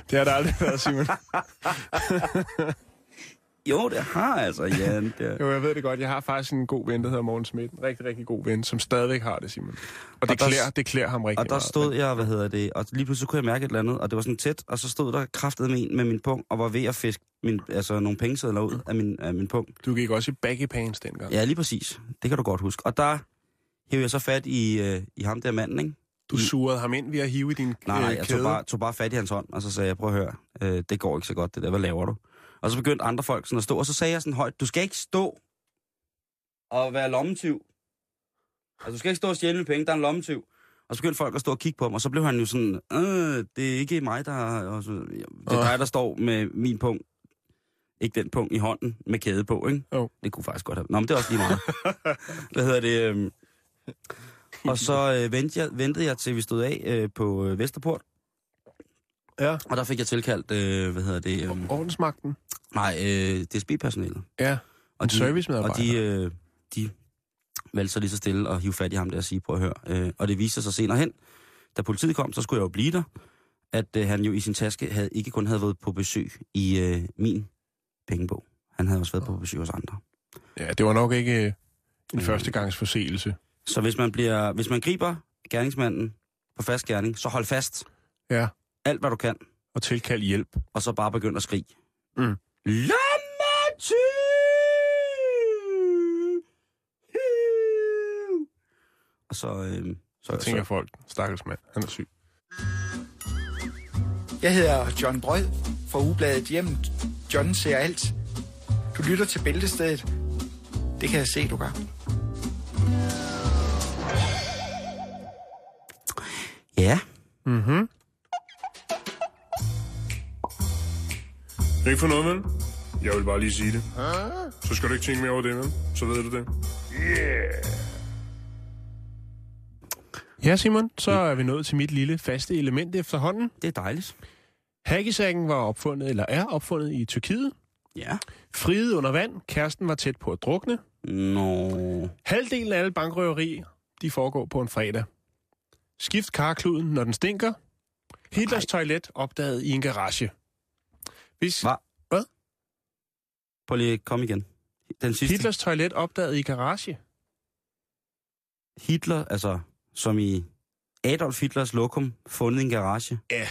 det har der aldrig været, Simon. Jo, det har altså, Jan. Det Jo, jeg ved det godt. Jeg har faktisk en god ven, der hedder Morten Schmidt. En rigtig, rigtig god ven, som stadigvæk har det, Simon. Og det, Og der- klæder, det klæder ham rigtig Og der meget. stod jeg, hvad hedder det, og lige pludselig kunne jeg mærke et eller andet, og det var sådan tæt, og så stod der kraftet med en med min punkt, og var ved at fiske min, altså nogle pengesedler ud af min, af min punkt. Du gik også i baggy pants dengang. Ja, lige præcis. Det kan du godt huske. Og der hævde jeg så fat i, øh, i ham der manden, ikke? Du surede ham ind ved at hive i din Nej, nej, øh, jeg kæde. tog bare, tog bare fat i hans hånd, og så sagde jeg, prøv at høre, øh, det går ikke så godt det der, hvad laver du? Og så begyndte andre folk sådan at stå, og så sagde jeg sådan højt, du skal ikke stå og være lommetyv. Altså, du skal ikke stå og stjæle penge, der er en lommetyv. Og så begyndte folk at stå og kigge på ham, og så blev han jo sådan, øh, det er ikke mig, der... Og så, det er Åh. dig, der står med min punkt. Ikke den punkt i hånden med kæde på, ikke? Jo. Det kunne faktisk godt have... Nå, men det er også lige meget. Hvad hedder det? øhm? Og så øh, ventede, jeg, ventede jeg til, vi stod af øh, på øh, Vesterport. Ja. Og der fik jeg tilkaldt, øh, hvad hedder det? Øh, Ordensmagten. nej, øh, DSB-personalet. Ja. Og En de, servicemedarbejder. Og de, øh, de valgte så lige så stille at hive fat i ham der og sige, prøv at høre. Øh, og det viste sig senere hen, da politiet kom, så skulle jeg jo blive der, at øh, han jo i sin taske havde, ikke kun havde været på besøg i øh, min pengebog. Han havde også været på besøg hos andre. Ja, det var nok ikke øh, en Mm. førstegangsforseelse. Så hvis man, bliver, hvis man griber gerningsmanden på fast gerning, så hold fast. Ja. Alt, hvad du kan. Og tilkald hjælp. og så bare begynde at skrige. Mm. Lommetyv! Og så... Øh, så, Så tænker folk, stakkels mand, han er syg. Jeg hedder John Brød fra ugebladet hjem. John ser alt. Du lytter til Bæltestedet. Det kan jeg se, du gør. Ja, Mhm. Ikke for noget, vel? Jeg vil bare lige sige det. Så skal du ikke tænke mere over det, vel? Så ved du det. Yeah! Ja, Simon, så er vi nået til mit lille faste element efterhånden. det er dejligt. Haggisakken var opfundet, eller er opfundet i Tyrkiet. Ja. Friet under vand. Kæresten var tæt på at drukne. Nå, Halvdelen af alle bankrøverier, de foregår på en fredag. Skift karkluden, når den stinker. Hitlers toilet opdaget i en garage. Hvis Hva? Hvad? prøv lige at komme igen. Den sidste. Hitlers toilet opdaget i garage. Hitler, altså som i Adolf Hitlers lokum, fundet i en garage. Ja.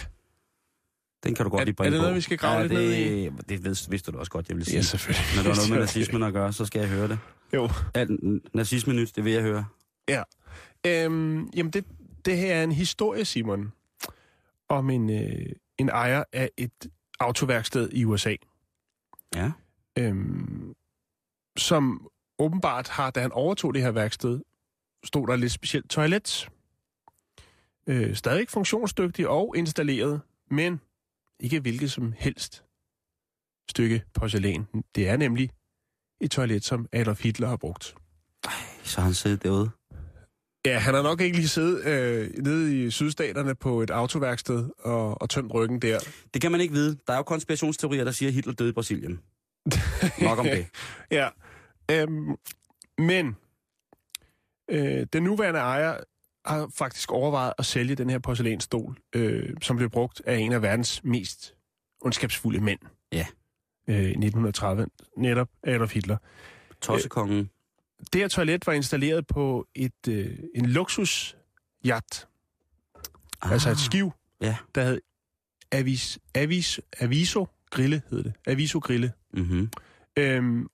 Den kan du godt Er- lige bringe er det på. noget, vi skal grave lidt det, ned i? Det ved, vidste du også godt, jeg ville sige. Ja, selvfølgelig. Når der er noget med nazismen at gøre, så skal jeg høre det. Jo. Alt nazisme nyt, det vil jeg høre. Ja. Øhm, jamen, det, det her er en historie, Simon, om en, øh, en ejer af et autoværksted i USA, Ja. øhm, som åbenbart har, da han overtog det her værksted, stod der lidt specielt toilet. Øh, stadig funktionsdygtig og installeret, men ikke hvilket som helst stykke porcelæn. Det er nemlig et toilet, som Adolf Hitler har brugt. Så har han siddet derude. Ja, han har nok ikke lige siddet øh, nede i sydstaterne på et autoværksted og, og tømt ryggen der. Det kan man ikke vide. Der er jo konspirationsteorier, der siger, at Hitler døde i Brasilien. Nok om det. ja. Øhm, men øh, den nuværende ejer har faktisk overvejet at sælge den her porcelænsstol, øh, som blev brugt af en af verdens mest ondskabsfulde mænd. Ja. Øh, I 1930, netop Adolf Hitler. Tossekongen. Det her toilet var installeret på et, øh, en luksusjagt, ah. altså et skiv, Ja. der hed Avis, Avis, Aviso Grille, hed det. Aviso Grille, Mm-hmm. øhm,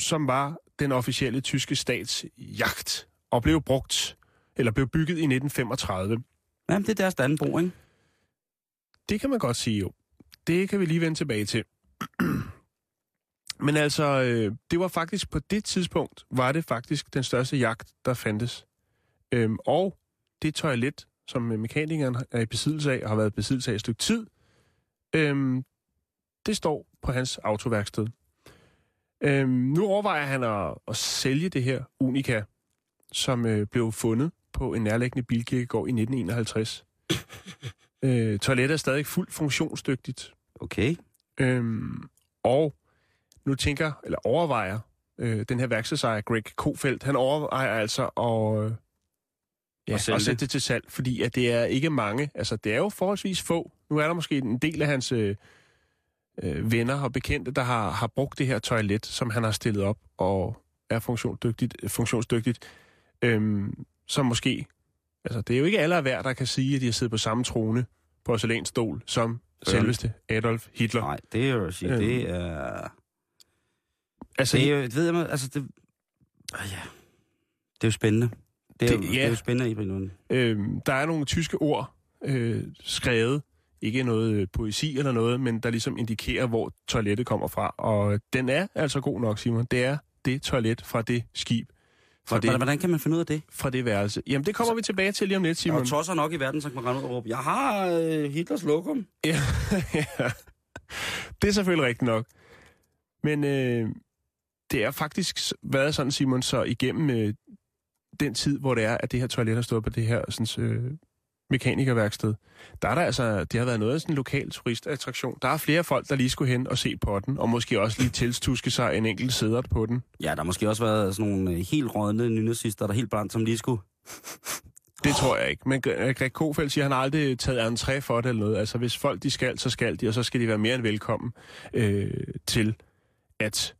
som var den officielle tyske stats jagt, og blev brugt, eller blev bygget i 1935. Jamen, det er deres Danbro, ikke? Det kan man godt sige jo. Det kan vi lige vende tilbage til. Men altså, øh, det var faktisk på det tidspunkt, var det faktisk den største jagt, der fandtes. Øhm, og det toilet, som mekanikeren er i besiddelse af, og har været i besiddelse af et stykke tid, øhm, det står på hans autoværksted. Øhm, nu overvejer han at, at sælge det her Unica, som øh, blev fundet på en nærliggende bilkirkegård i 1951. øh, toilettet er stadig fuldt funktionsdygtigt. Okay. Øhm, og nu tænker, eller overvejer, øh, den her værkstedsejer, Greg Kofeldt, han overvejer altså at, øh, ja, At at sætte det. til salg, fordi at det er ikke mange, altså det er jo forholdsvis få. Nu er der måske en del af hans øh, øh, venner og bekendte, der har, har brugt det her toilet, som han har stillet op og er funktionsdygtigt, funktionsdygtigt øhm, som måske, altså det er jo ikke alle af hver, der kan sige, at de har siddet på samme trone på porcelænsstol som Søren. selveste Adolf Hitler. Nej, det er jo at sige, Øhm. det er... Altså, Det er jo, ved jeg, altså det... Ah, ja. Det er jo spændende. Det er, Det- jo, ja. det er jo spændende i Billund. Øhm, der er nogle tyske ord øh, skrevet, ikke noget øh, poesi eller noget, men der ligesom indikerer, hvor toilettet kommer fra. Og den er altså god nok, Simon. Det er det toilet fra det skib, fra Hvordan, det, hvordan kan man finde ud af det? fra det værelse. Jamen, det kommer vi tilbage til lige om lidt, Der er Simon. tosser nok i verden, som kan rende ud og råbe, jeg har øh, Hitlers lokum. Ja, ja. Det er selvfølgelig rigtigt nok. Men øh, det er faktisk været sådan, Simon, så igennem øh, den tid, hvor det er, at det her toilet har stået på det her sådan, øh, mekanikerværksted, der er der altså, det har været noget af sådan en lokal turistattraktion. Der er flere folk, der lige skulle hen og se på den, og måske også lige tilstuske sig en enkelt sæder på den. Ja, der har måske også været sådan nogle øh, helt rådne nynazister, der helt brændt, som lige skulle... Det tror jeg ikke. Men Gre- Greg Kofeldt siger, at han aldrig taget entré for det eller noget. Altså, hvis folk de skal, så skal de, og så skal de være mere end velkommen øh, til at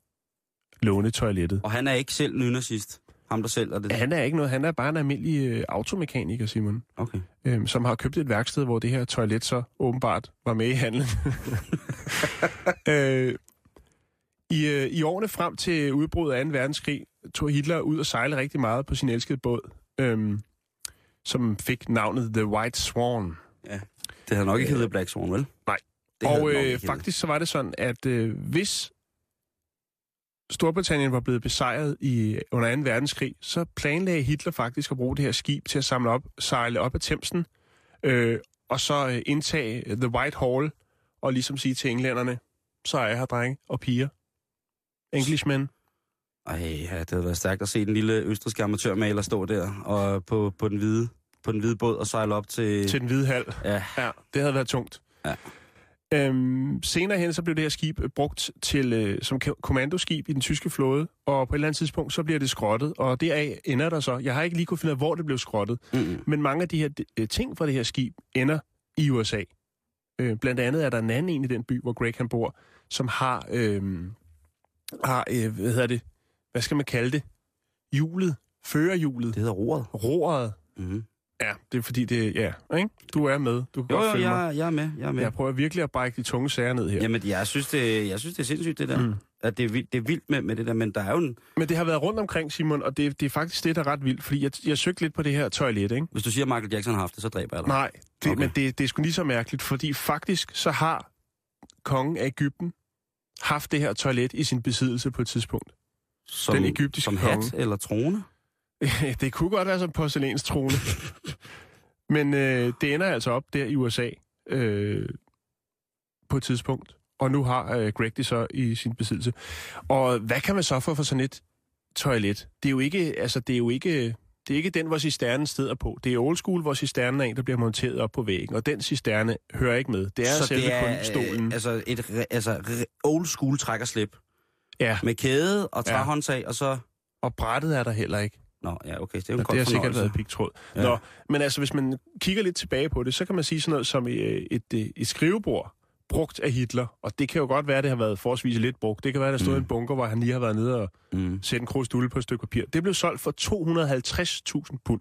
låne toilettet. Og han er ikke selv nynazist. Ham der selv er det. Han er ikke noget, han er bare en almindelig øh, automekaniker, Simon, Okay. øh, som har købt et værksted, hvor det her toilet så åbenbart var med i handlen. øh, i, øh, I årene frem til udbruddet af 2. verdenskrig tog Hitler ud og sejle rigtig meget på sin elskede båd, øh, som fik navnet The White Swan. Det har nok ikke heddet Black Swan, vel? Det havde og øh, faktisk så var det sådan, at øh, hvis Storbritannien var blevet besejret i under 2. verdenskrig, så planlagde Hitler faktisk at bruge det her skib til at samle op, sejle op ad Thamesen, øh, og så øh, indtage The White Hall, og ligesom sige til englænderne, så er jeg her, drenge og piger. Englishmen. Ej, ja, det havde været stærkt at se den lille østriske amatørmaler stå der og på, på, den hvide, på den hvide båd og sejle op til... Til den hvide hal. Ja. ja det havde været tungt. Ja. Øhm, senere hen så blev det her skib øh, brugt til øh, som ko- kommandoskib i den tyske flåde, og på et eller andet tidspunkt så bliver det skrottet, og deraf ender der så. Jeg har ikke lige kunnet finde ud af, hvor det blev skrottet, Mm-mm. men mange af de her øh, ting fra det her skib ender i USA. Øh, blandt andet er der en anden en i den by, hvor Greg han bor, som har, øh, har øh, hvad hedder det, hvad skal man kalde det? Hjulet, førerhjulet. Det hedder roret. Roret. Mm-hmm. Ja, det er fordi, det ja, ikke? Du er med. Du kan Jo, godt jo, følge mig. jeg, jeg er med. Jeg er med. Jeg prøver virkelig at brække de tunge sager ned her. Jamen, jeg synes, det, jeg synes, det er sindssygt, det der. Mm. At det, er vildt, det er vildt med, med det der, men der er jo en... Men det har været rundt omkring, Simon, og det, det er faktisk det, der er ret vildt. Fordi jeg, jeg søgte lidt på det her toilet, ikke? Hvis du siger, at Michael Jackson har haft det, så dræber jeg dig. Nej, det. Okay. men det, det er sgu lige så mærkeligt, fordi faktisk så har kongen af Ægypten haft det her toilet i sin besiddelse på et tidspunkt. Som, den egyptiske som konge. hat eller trone? det kunne godt være som porcelænstrone. Men øh, det ender altså op der i USA øh, på et tidspunkt. Og nu har øh, Greg det så i sin besiddelse. Og hvad kan man så få for sådan et toilet? Det er jo ikke, altså, det er jo ikke, det er ikke den, hvor cisternen steder på. Det er old school, hvor cisternen er en, der bliver monteret op på væggen. Og den cisterne hører ikke med. Det er så selve det er, kun stolen. Øh, altså et re- altså, re- old school trækkerslip. Ja. Med kæde og Ja. træhåndtag, og så... Og brættet er der heller ikke. Nå, ja, okay, det er jo en Og godt det har sikkert været pigtråd. Ja. Nå, men altså, hvis man kigger lidt tilbage på det, så kan man sige sådan noget som øh, et, et, et skrivebord, brugt af Hitler. Og det kan jo godt være, at det har været forholdsvis lidt brugt. Det kan være, at der stod Mm. en bunker, hvor han lige har været nede og Mm. sætte en krusdulle på et stykke papir. Det blev solgt for 250.000 pund.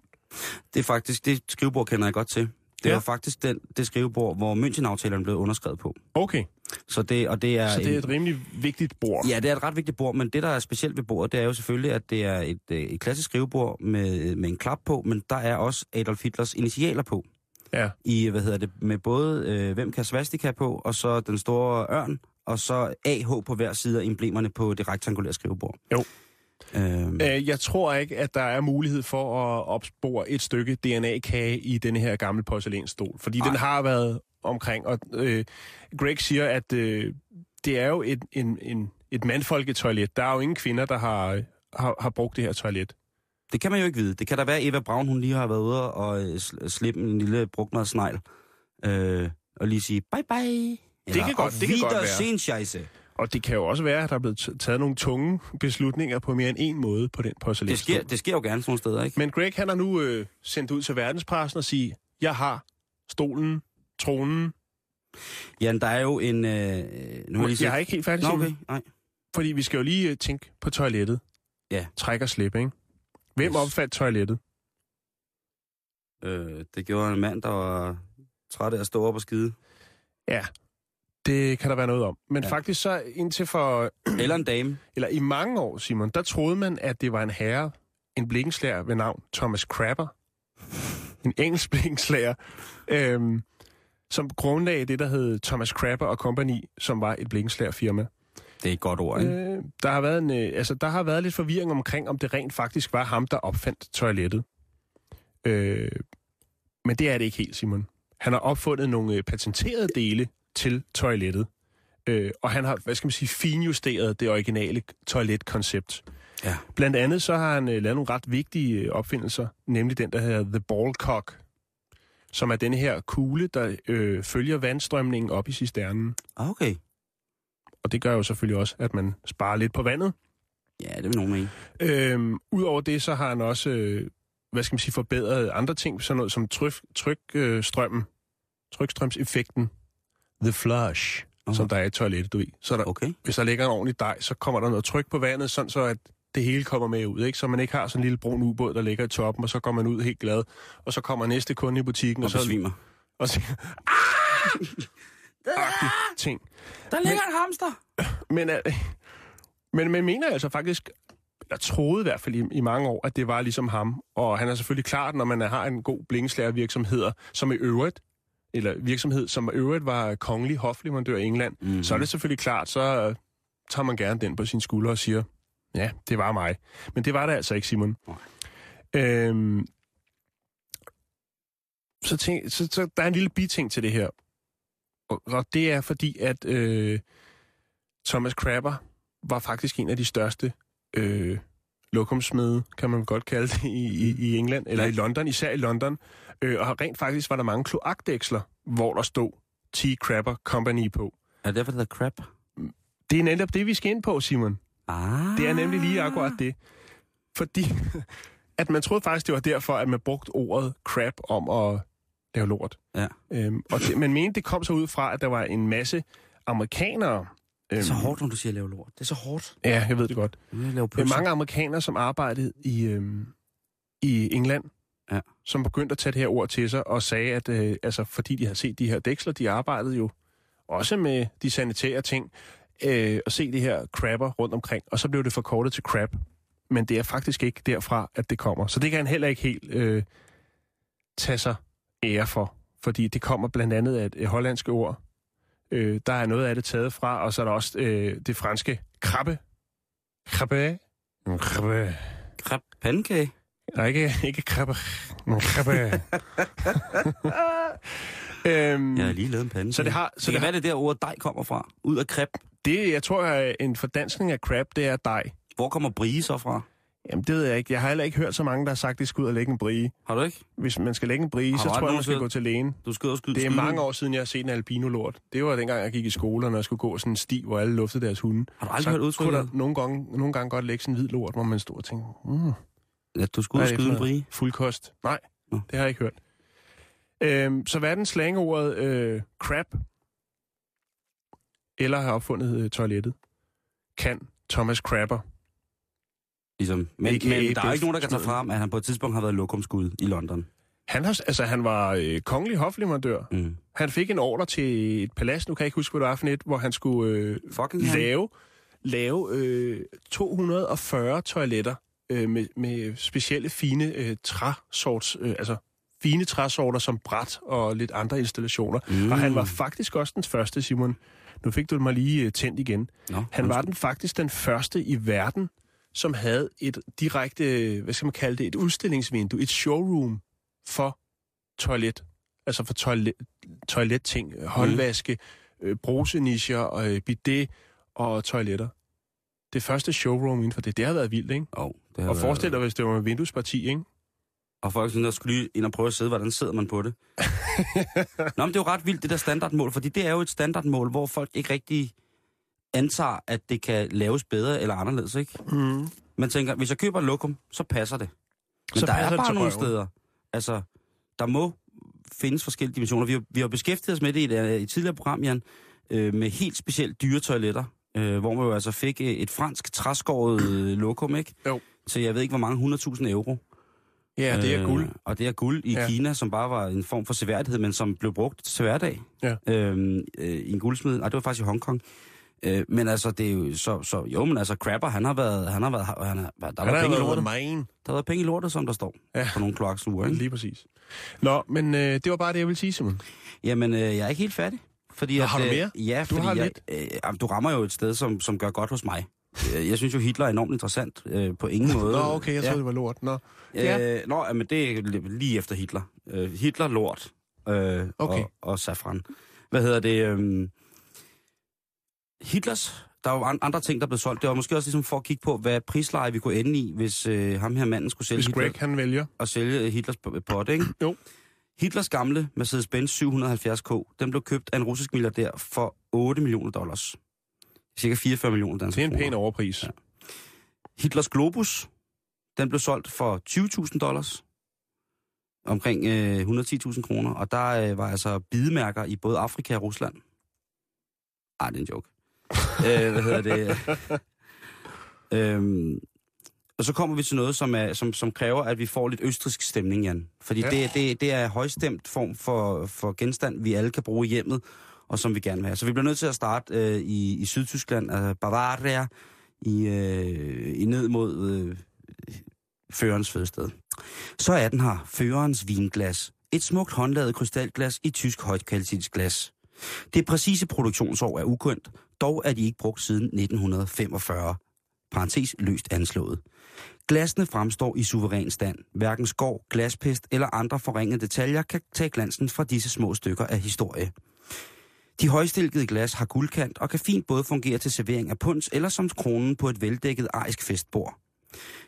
Det er faktisk, det skrivebord kender jeg godt til. Det Ja. var faktisk den, det skrivebord, hvor München-aftalen blev underskrevet på. Okay, Så det, og det er så det er en- et rimelig vigtigt bord. Ja, det er et ret vigtigt bord, men det, der er specielt ved bordet, det er jo selvfølgelig, at det er et, øh, et klassisk skrivebord med, med en klap på, men der er også Adolf Hitlers initialer på. Ja. I, hvad hedder det, med både, øh, hvem kan svastika på, og så den store ørn, og så AH på hver side af emblemerne på det rektangulære skrivebord. Jo. Øhm, Øh, Jeg tror ikke, at der er mulighed for at opspore et stykke DNA-kage i denne her gamle porcelænsstol, fordi Nej. den har været omkring. Og øh, Greg siger, at øh, det er jo et, en, en, et mandfolketoilet. Der er jo ingen kvinder, der har, har, har brugt det her toilet. det kan man jo ikke vide. Det kan da være, at Eva Braun, hun lige har været ude og øh, sl- slippe en lille brugtmadsnegl, øh, og lige sige bye bye. Eller, kan godt- det kan godt være. Og det kan jo også være, at der er blevet taget nogle tunge beslutninger på mere end en måde på den Det porcelænsstol. sker, det sker jo gerne sådan nogle steder, ikke? Men Greg, han har nu øh, sendt ud til verdenspressen og sige, jeg har stolen, tronen. Ja, der er jo en... Øh, nu har jeg, Jeg har ikke helt færdig Nå, okay, nej. Fordi vi skal jo lige øh, tænke på toilettet. Ja. Træk og slip, ikke? Hvem Yes. opfandt toilettet? Øh, det gjorde en mand, der var træt af at stå op og skide. Ja, det kan der være noget om. Men Ja. faktisk så indtil for, Eller en dame. eller i mange år, Simon, der troede man, at det var en herre, en blikkenslager ved navn Thomas Crapper. En engelsk blikkenslager, øhm, som grundlagde det, der hed Thomas Crapper Company, som var et blikkenslagerfirma. Det er et godt ord, ikke? Øh, der, har været en, øh, altså, der har været lidt forvirring omkring, om det rent faktisk var ham, der opfandt toilettet. Øh, men det er det ikke helt, Simon. Han har opfundet nogle øh, patenterede dele til toilettet. Øh, og han har, hvad skal man sige, finjusteret det originale toiletkoncept. Ja. Blandt andet så har han øh, lavet nogle ret vigtige øh, opfindelser, nemlig den, der hedder The Ball Cock, som er denne her kugle, der øh, følger vandstrømningen op i cisternen. Okay. Og det gør jo selvfølgelig også, at man sparer lidt på vandet. Ja, det vil nogen mene. Øhm, Udover det, så har han også, øh, hvad skal man sige, forbedret andre ting, sådan noget som tryk, trykstrømmen, trykstrømseffekten, the flush, Aha. som der er i toilettet, du ved. Så der, Okay. hvis der ligger en ordentlig dej, så kommer der noget tryk på vandet, sådan så at det hele kommer med ud, ikke? Så man ikke har sådan en lille brun ubåd, der ligger i toppen, og så går man ud helt glad, og så kommer næste kunde i butikken, Og og, så besvimer. og siger, ah! ting. Der ligger en hamster! Men, øh, men man mener altså faktisk, eller troede i hvert fald i, i mange år, at det var ligesom ham. Og han er selvfølgelig klart, når man har en god blinkeslagervirksomhed, som i øvrigt eller virksomhed, som øvrigt var kongelig hofleverandør i England, mm. så er det selvfølgelig klart, så øh, tager man gerne den på sin skulder og siger, ja, det var mig. Men det var det altså ikke, Simon. Nej. Øhm, så, tænk, så, så der er en lille biting til det her. Og, og det er fordi, at øh, Thomas Crapper var faktisk en af de største øh, lokumsmede, kan man godt kalde det, i, i, i England, eller i London, især i London. Øh, og rent faktisk var der mange kloakdæksler, hvor der stod T. Crapper Company på. Er det derfor, det hedder crap? Det er netop det, vi skal ind på, Simon. Ah. Det er nemlig lige akkurat det. Fordi at man troede faktisk, det var derfor, at man brugte ordet crap om at lave lort. Ja. Øhm, og det, man mente, det kom så ud fra, at der var en masse amerikanere... Det er så øhm, hårdt, når du siger lave lort. Det er så hårdt. Ja, jeg ved det godt. Jeg vil lave Det er pølser. mange amerikanere, som arbejdede i, øhm, i England. Som begyndte at tage det her ord til sig og sagde, at øh, altså, fordi de havde set de her dæksler, de arbejdede jo også med de sanitære ting, øh, og se det her crabber rundt omkring, og så blev det forkortet til crab. Men det er faktisk ikke derfra, at det kommer. Så det kan han heller ikke helt øh, tage sig ære for, fordi det kommer blandt andet af et, et hollandske ord. Øh, der er noget af det taget fra, og så er der også øh, det franske krabbe. Krabbe. Krabbe. Crap pandekage. Nej, ikke, ikke krabbe. men Krabbe. øhm, Jeg har lige lavet en pandekage. Så det har- så så det det kan være, det der ord dej kommer fra. Ud af crep. det, jeg tror, at en fordanskning af crab, det er dej. Hvor kommer brie så fra? Jamen, det ved jeg ikke. Jeg har heller ikke hørt så mange, der har sagt, at de skal ud og lægge en brie. Har du ikke? Hvis man skal lægge en brie, Har så tror jeg, man skal gå til lægen. Du skal også skyde Det er mange år siden, jeg har set en albino-lort. Det var dengang, jeg gik i skole, og når jeg skulle gå sådan en sti, hvor alle luftede deres hunde. Har du aldrig så hørt kunne udtrykket? der nogle gange, nogle gange godt lægge sådan en hvid lort, hvor man stod og tænkte, mm, Ja, du skulle skyde en brie. Fuldkost. Nej, Nå. det har jeg ikke hørt. Øhm, så hvad er den slangeordet øh, crap? Eller har opfundet øh, toilettet? Kan Thomas Crapper. Ligesom. Men, A.k.a. men der er ikke nogen, der kan tage frem, at han på et tidspunkt har været lokumskud i London. Han, har, altså, han var øh, kongelig hofleverandør. Mm. Han fik en ordre til et palads, nu kan jeg ikke huske, hvad det var for et, hvor han skulle øh, Fucking lave, lave øh, 240 toiletter øh, med, med specielle fine øh, træsorts, øh, altså fine træsorter som bræt og lidt andre installationer. Mm. Og han var faktisk også den første, Simon. Nu fik du mig lige øh, tændt igen. Nå, Han var den faktisk den første i verden, som havde et direkte, hvad skal man kalde det, et udstillingsvindue, et showroom for toilet. Altså for toilet, toiletting, håndvaske, øh, brusenischer, øh, bidet og toiletter. Det første showroom inden for det, det har været vildt, ikke? Oh, det Og forestil dig, hvis det var med vinduesparti, ikke? Og folk synes, der skulle lige ind og prøve at sidde, hvordan sidder man på det. Nå, men det er jo ret vildt, det der standardmål, fordi det er jo et standardmål, hvor folk ikke rigtig antager, at det kan laves bedre eller anderledes, ikke? Mm. Man tænker, hvis jeg køber lokum, så passer det. Men Så der passer er det bare til nogle røven. steder. Altså, der må findes forskellige dimensioner. Vi har, vi har beskæftiget os med det i et, øh, et tidligere program, Jan, øh, med helt specielt dyre toiletter, øh, hvor man jo altså fik øh, et fransk træskåret øh, lokum, ikke? Jo. Så jeg ved ikke, hvor mange 100.000 euro. Ja, det er Øh, guld. Og det er guld i Ja. Kina, som bare var en form for seværdighed, men som blev brugt til hverdag. Ja. Øhm, øh, I en guldsmed. Nej, det var faktisk i Hongkong. Øh, men altså, det er jo så, så jo, men altså, Crapper, han har været, han har været, han har, der har været penge i lortet. main. Der har været penge i lortet, som der står Ja. på nogle kloaksuger, ikke? Lige præcis. Nå, men øh, det var bare det, jeg ville sige, Simon. Jamen, øh, jeg er ikke helt færdig. Fordi Nå, at, har du øh, mere? Ja, Du fordi har jeg, lidt. øh, du rammer jo et sted, som, som gør godt hos mig. Øh, Jeg synes jo, Hitler er enormt interessant øh, på ingen måde. Nå, okay, jeg troede, det var lort. Nå. Ja. Øh, nå, men det er li- lige efter Hitler. Øh, Hitler, lort øh, Okay. og, og safran. Hvad hedder det? Øh, Hitlers, der er jo andre ting, der blev solgt. Det var måske også ligesom for at kigge på, hvad prisleje vi kunne ende i, hvis øh, ham her manden skulle sælge Hvis Hitler, Greg, han vælger. og sælge øh, Hitlers pot, ikke? Jo. Hitlers gamle Mercedes-Benz 770K, den blev købt af en russisk milliardær for 8 millioner dollars. Cirka 44 millioner danske Det er en kroner. pæn overpris. Ja. Hitlers Globus, den blev solgt for 20.000 dollars. Omkring øh, 110.000 kroner. Og der øh, var altså bidemærker i både Afrika og Rusland. Ej, det er en joke. øh, hvad hedder det? øhm, og så kommer vi til noget, som, er, som, som kræver, at vi får lidt østrisk stemning, Jan. Fordi ja. det, det, det er højstemt form for, for genstand, vi alle kan bruge i hjemmet, og som vi gerne vil have. Så vi bliver nødt til at starte øh, i, i Sydtyskland, altså Bavaria, i, øh, i ned mod øh, førerens fødested. Så er den her, førerens vinglas. Et smukt håndlavet krystalglas i tysk højkvalitetsglas. Det præcise produktionsår er ukendt, dog er de ikke brugt siden 1945. Parentes løst anslået. Glasene fremstår i suveræn stand. Hverken skov, glaspest eller andre forringede detaljer kan tage glansen fra disse små stykker af historie. De højstilkede glas har guldkant og kan fint både fungere til servering af punds eller som kronen på et veldækket arisk festbord.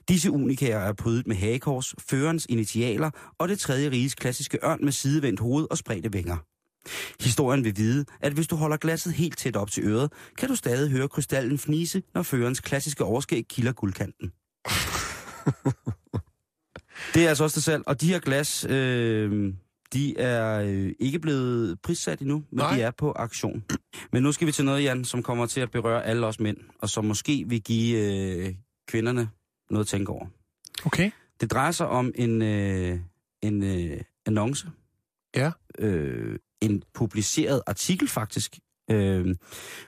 Disse unikager er prydet med hagekors, førens initialer og det tredje riges klassiske ørn med sidevendt hoved og spredte vinger. Historien vil vide, at hvis du holder glasset helt tæt op til øret, kan du stadig høre krystallen fnise, når førens klassiske overskæg kilder guldkanten. det er altså også det selv. Og de her glas, øh, de er øh, ikke blevet prissat endnu, men Nej. de er på aktion. Men nu skal vi til noget, Jan, som kommer til at berøre alle os mænd, og som måske vil give øh, kvinderne noget at tænke over. Okay. Det drejer sig om en, øh, en øh, annonce. Ja. Øh, en publiceret artikel faktisk, øh,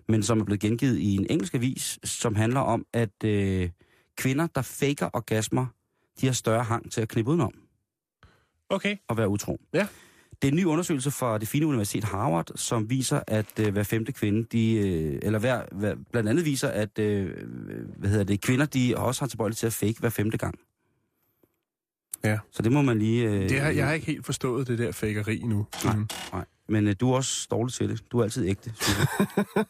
men som er blevet gengivet i en engelsk avis, som handler om, at øh, kvinder, der faker orgasmer, de har større hang til at knippe udenom Okay. og være utro. Ja. Det er en ny undersøgelse fra det fine universitet Harvard, som viser, at øh, hver femte kvinde, de, øh, eller hver, hver, blandt andet viser, at øh, hvad hedder det, kvinder, de også har tilbøjelighed til at fake hver femte gang. Ja. Så det må man lige... Øh, Det har, jeg har ikke helt forstået det der fakeri nu. Nej, nej. Men øh, du er også dårlig til det. Du er altid ægte. synes jeg.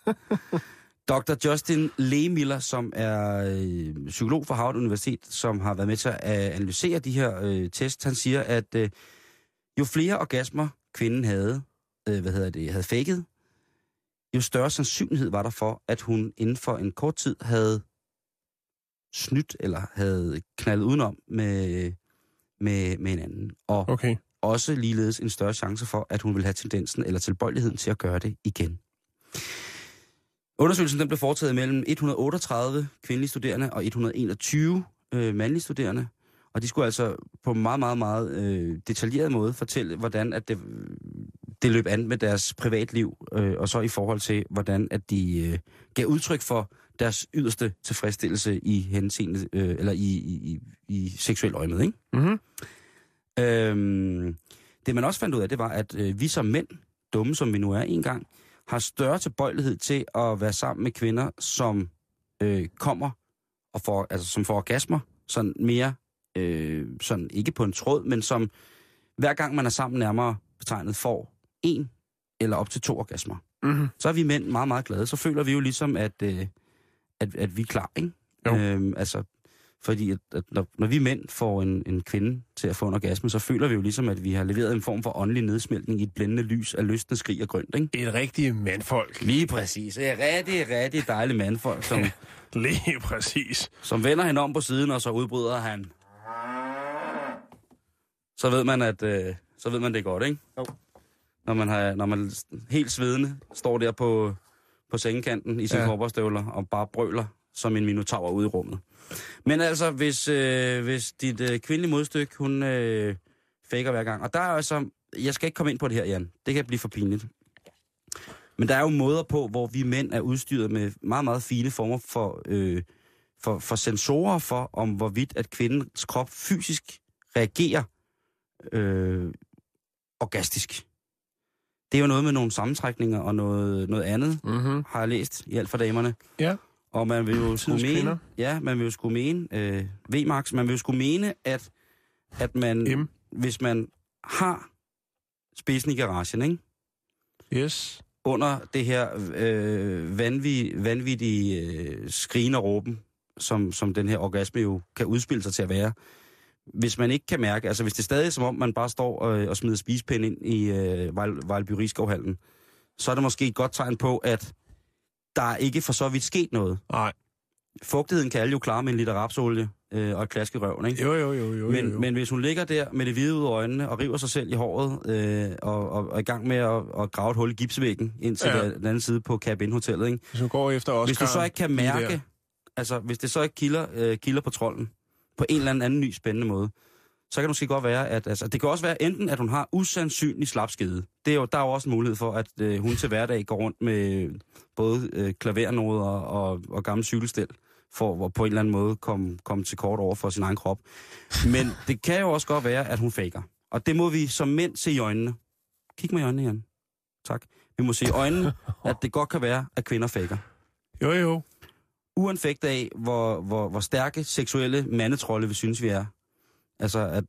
Dr. Justin Lehmiller, som er øh, psykolog fra Harvard Universitet, som har været med til at øh, analysere de her øh, tests, han siger, at øh, jo flere orgasmer kvinden havde, øh, hvad hedder det, havde faket, jo større sandsynlighed var der for, at hun inden for en kort tid havde snydt eller havde knaldet udenom med, med, med en anden. Og Okay. også ligeledes en større chance for, at hun vil have tendensen eller tilbøjeligheden til at gøre det igen. Undersøgelsen den blev foretaget mellem 138 kvindelige studerende og 121 øh, mandlige studerende. Og de skulle altså på en meget, meget, meget øh, detaljeret måde fortælle, hvordan at det, det løb an med deres privatliv, øh, og så i forhold til, hvordan at de øh, gav udtryk for deres yderste tilfredsstillelse i henseende, øh, eller i, i, i, i seksuel øje med, ikke? Mm-hmm. Øhm, det man også fandt ud af, det var, at øh, vi som mænd, dumme som vi nu er en gang, har større tilbøjelighed til at være sammen med kvinder, som øh, kommer og får, altså, som får orgasmer, sådan mere, øh, sådan ikke på en tråd, men som hver gang man er sammen nærmere betegnet får en eller op til to orgasmer. Mm-hmm. Så er vi mænd meget, meget glade. Så føler vi jo ligesom, at, øh, at, at vi er klar, ikke? Jo. Øhm, altså, fordi at, at når, når vi mænd får en, en kvinde til at få en orgasme, så føler vi jo ligesom, at vi har leveret en form for åndelig nedsmeltning i et blændende lys af lystende skrig og grønt, ikke? Et rigtigt mandfolk. Lige præcis. Det er rigtig, rigtig dejligt mandfolk, som, Lige præcis. som vender hende om på siden, og så udbryder han. Så ved man, at øh, så ved man, det er godt, ikke? Jo. Når man, har, når man helt svedende står der på, på sengekanten i sine Ja. ja. og bare brøler som en minotaur ude i rummet. Men altså, hvis, øh, hvis dit øh, kvindelige modstykke, hun øh, faker hver gang. Og der er altså, jeg skal ikke komme ind på det her, Jan. Det kan blive for pinligt. Men der er jo måder på, hvor vi mænd er udstyret med meget, meget fine former for, øh, for, for sensorer for, om hvorvidt at kvindens krop fysisk reagerer øh, orgastisk. Det er jo noget med nogle sammentrækninger og noget, noget andet, Mm-hmm. har jeg læst i alt for damerne. Ja. Og man vil jo skulle mene, ja, man vil jo skulle mene, øh, V-Max, man vil jo skulle mene, at, at man, M. hvis man har spidsen i garagen, ikke? Yes. under det her øh, vanvittige, vanvittige øh, skrigen og råben, som, som den her orgasme jo kan udspille sig til at være. Hvis man ikke kan mærke, altså hvis det stadig er som om, man bare står og, og smider spisepinde ind i øh, Vejlby så er det måske et godt tegn på, at der er ikke for så vidt sket noget. Nej. Fugtigheden kan alle jo klare med en liter rapsolie øh, og et klask i røven, ikke? Jo, jo, jo, jo. Men, jo, jo. men hvis hun ligger der med det hvide ud af øjnene og river sig selv i håret øh, og, og, og er i gang med at, at grave et hul i gipsvæggen ind til Ja. den anden side på cabin-hotellet, ikke? Hvis du går efter Oscar... Hvis du så ikke kan mærke, altså hvis det så ikke kilder, øh, kilder på trolden på en eller anden ny spændende måde, så kan det måske godt være, at altså, det kan også være enten, at hun har usandsynlig slapskede. Det er jo, der er jo også en mulighed for, at øh, hun til hverdag går rundt med både øh, klavernoder og, og gamle cykelstel, for at på en eller anden måde komme komme til kort over for sin egen krop. Men det kan jo også godt være, at hun faker. Og det må vi som mænd se i øjnene. Kig mig i øjnene, Jan. Tak. Vi må se i øjnene, at det godt kan være, at kvinder faker. Jo, jo. Uanfægt af, hvor, hvor, hvor stærke seksuelle mandetrolde vi synes, vi er. Altså, at,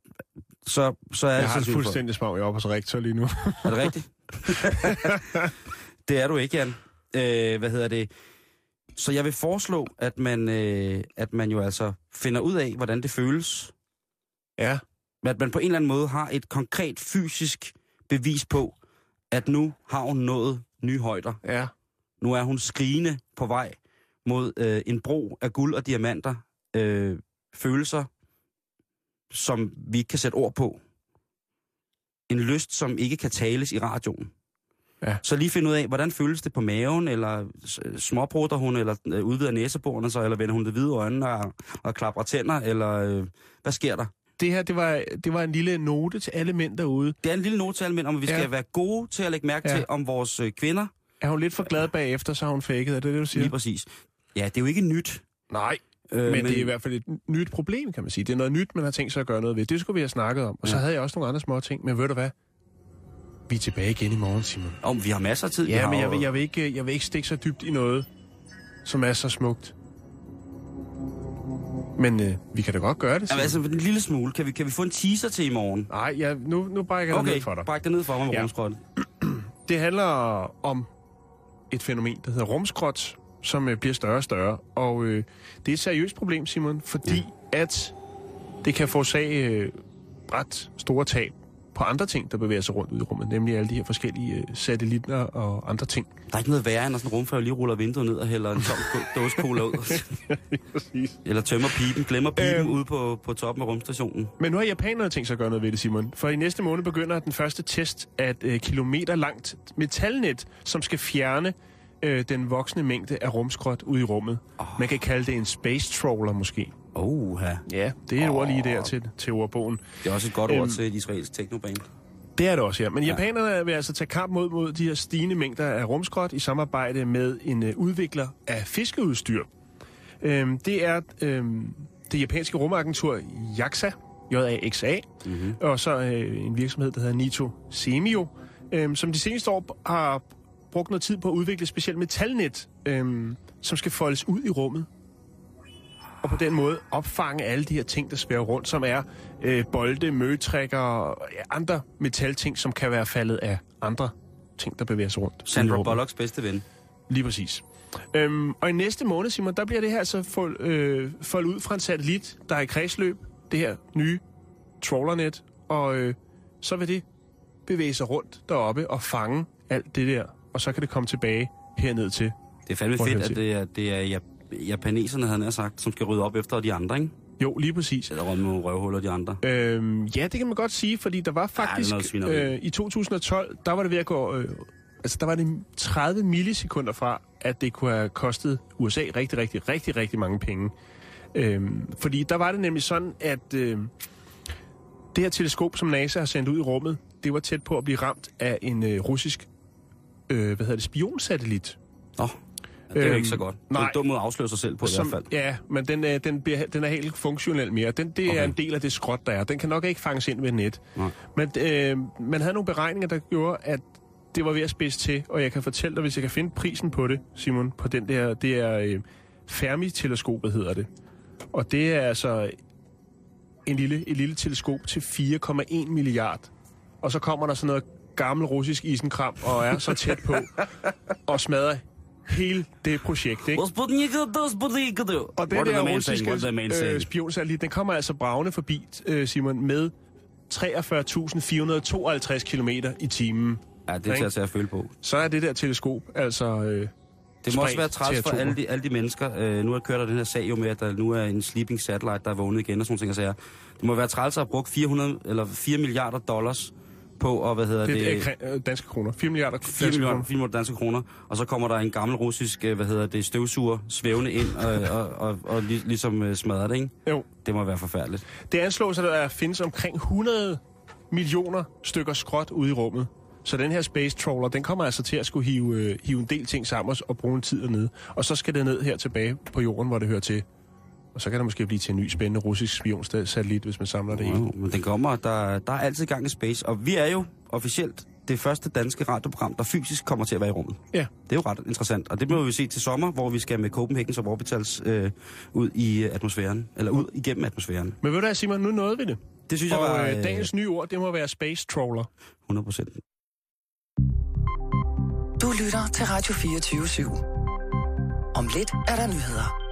så, så er Jeg det har det fuldstændig smag, jeg er oppe hos rektor lige nu. Er det rigtigt? det er du ikke, Jan. Øh, hvad hedder det? Så jeg vil foreslå, at man, øh, at man jo altså finder ud af, hvordan det føles. Ja. At man på en eller anden måde har et konkret fysisk bevis på, at nu har hun nået nye højder. Ja. Nu er hun skrigende på vej mod øh, en bro af guld og diamanter. Øh, følelser, som vi ikke kan sætte ord på. En lyst, som ikke kan tales i radioen. Ja. Så lige finde ud af, hvordan føles det på maven, eller s- småprutter hun, eller øh, udvider næseborene sig, eller vender hun det hvide øjne og, og klapper tænder, eller øh, hvad sker der? Det her, det var, det var en lille note til alle mænd derude. Det er en lille note til alle mænd, om at vi skal Ja. være gode til at lægge mærke Ja. til, om vores øh, kvinder, Er hun lidt for glad bagefter, så har hun faked. Er det det, du siger? lige præcis. Ja, det er jo ikke nyt. Nej. Øh, Men, men det er i hvert fald et nyt problem, kan man sige. Det er noget nyt, man har tænkt sig at gøre noget ved. Det skulle vi have snakket om. Og så Ja. havde jeg også nogle andre små ting. Men ved du hvad? Vi er tilbage igen i morgen, Simon. Om vi har masser af tid. Ja, har men jeg vil, jeg, vil ikke, jeg vil ikke stikke så dybt i noget, som er så smukt. Men øh, vi kan da godt gøre det. Jamen, Simon. altså, en lille smule. Kan vi, kan vi få en teaser til i morgen? Nej, jeg, nu, nu brækker jeg okay. Ned for dig. bræk det ned for mig med Ja. ja. rumskrot. Det handler om et fænomen, der hedder rumskrot, som øh, bliver større og større. Og øh, det er et seriøst problem, Simon, fordi ja. at det kan forårsage øh, ret store tab på andre ting, der bevæger sig rundt ud i rummet, nemlig alle de her forskellige øh, satellitter og andre ting. Der er ikke noget værre, end når sådan en rumfærge lige ruller vinduet ned og hælder en tom dåse cola ud. Præcis. Eller tømmer pipen, glemmer pipen øhm. ude på, på toppen af rumstationen. Men nu har japanerne tænkt sig at gøre noget ved det, Simon. For i næste måned begynder den første test af et øh, kilometer langt metalnet, som skal fjerne øh, den voksne mængde af rumskrot ud i rummet. Oh. Man kan kalde det en space trawler måske. Oh, ja. Ja, det er et ord lige der til, til ordbogen. Det er også et godt Øhm. ord til et israelsk teknoband. Det er det også, ja. Men ja. japanerne vil altså tage kamp mod, mod de her stigende mængder af rumskrot i samarbejde med en øh, udvikler af fiskeudstyr. Øhm, det er øhm, det japanske rumagentur JAXA, JAXA, mm-hmm. og så øh, en virksomhed, der hedder Nito Semio, øhm, som de seneste år har brugt noget tid på at udvikle et specielt metalnet, øhm, som skal foldes ud i rummet og på den måde opfange alle de her ting, der spærer rundt, som er øh, bolde, møgetrækker og andre metalting, som kan være faldet af andre ting, der bevæger sig rundt. Sandra. Bullocks bedste ven. Lige præcis. Øhm, og i næste måned, Simon, der bliver det her altså fold, øh, foldet ud fra en satellit, der er i kredsløb, det her nye trawlernet, og øh, så vil det bevæge sig rundt deroppe og fange alt det der, og så kan det komme tilbage herned til. Det er fandme fedt, at det er, det er jap- japaneserne, havde han sagt, som skal rydde op efter de andre, ikke? Jo, lige præcis. Eller om nogle røvhuller de andre. Øhm, ja, det kan man godt sige, fordi der var faktisk... svineri. øh, I 2012, der var det ved at gå... Øh, altså, der var det 30 millisekunder fra, at det kunne have kostet USA rigtig, rigtig, rigtig, rigtig mange penge. Øhm, fordi der var det nemlig sådan, at øh, det her teleskop, som NASA har sendt ud i rummet, det var tæt på at blive ramt af en øh, russisk øh, hvad hedder det, spionsatellit. Nå, det er Øhm, ikke så godt. Det er nej. en dum måde at afsløre sig selv på i hvert fald. Ja, men den, er, den, bliver, den er helt funktionel mere. Den, det okay. er en del af det skrot, der er. Den kan nok ikke fanges ind ved et net. Nej. Men øh, man havde nogle beregninger, der gjorde, at det var ved at spidse til, og jeg kan fortælle dig, hvis jeg kan finde prisen på det, Simon, på den der, det er øh, Fermi-teleskopet hedder det. Og det er altså en lille, et lille teleskop til 4,1 milliard. Og så kommer der sådan noget gammel russisk isenkram, og er så tæt på, og smadrer hele det projekt, ikke? Og den der russiske øh, spionsatellit, den kommer altså bravende forbi, øh, Simon, med 43.452 km i timen. Ja, det er til at tage at føle på. Så er det der teleskop altså... Øh, Det må også være træls for alle de, alle de mennesker. Øh, nu har kørt der den her sag jo med, at der nu er en sleeping satellite, der er vågnet igen og sådan nogle ting. sager. Det må være træls at have brugt 400, eller 4 milliarder dollars på, og hvad hedder Det, det? det er øh, danske kroner. 4 milliarder 4 danske millioner, kroner. 4 millioner danske kroner, og så kommer der en gammel russisk, øh, hvad hedder det, støvsuger svævende ind og, og, og, og lig, ligesom øh, smadrer det, ikke? Jo. Det må være forfærdeligt. Det anslås, at der findes omkring 100 millioner stykker skrot ude i rummet. Så den her space trawler, den kommer altså til at skulle hive, hive en del ting sammen og- og bruge en tid dernede. Og så skal det ned her tilbage på jorden, hvor det hører til. Og så kan det måske blive til en ny spændende russisk spionsatellit, hvis man samler det Wow, hele. men den kommer, der, der er altid gang i space. Og vi er jo officielt det første danske radioprogram, der fysisk kommer til at være i rummet. Ja. Det er jo ret interessant. Og det må vi se til sommer, hvor vi skal med Copenhagen og Orbitals øh, ud i atmosfæren. Eller ud igennem atmosfæren. Men ved du hvad, Simon, nu nåede vi det. Det synes jeg Og var øh, øh, dagens nye ord, det må være space trawler. 100 procent. Du lytter til Radio 24 /7. Om lidt er der nyheder.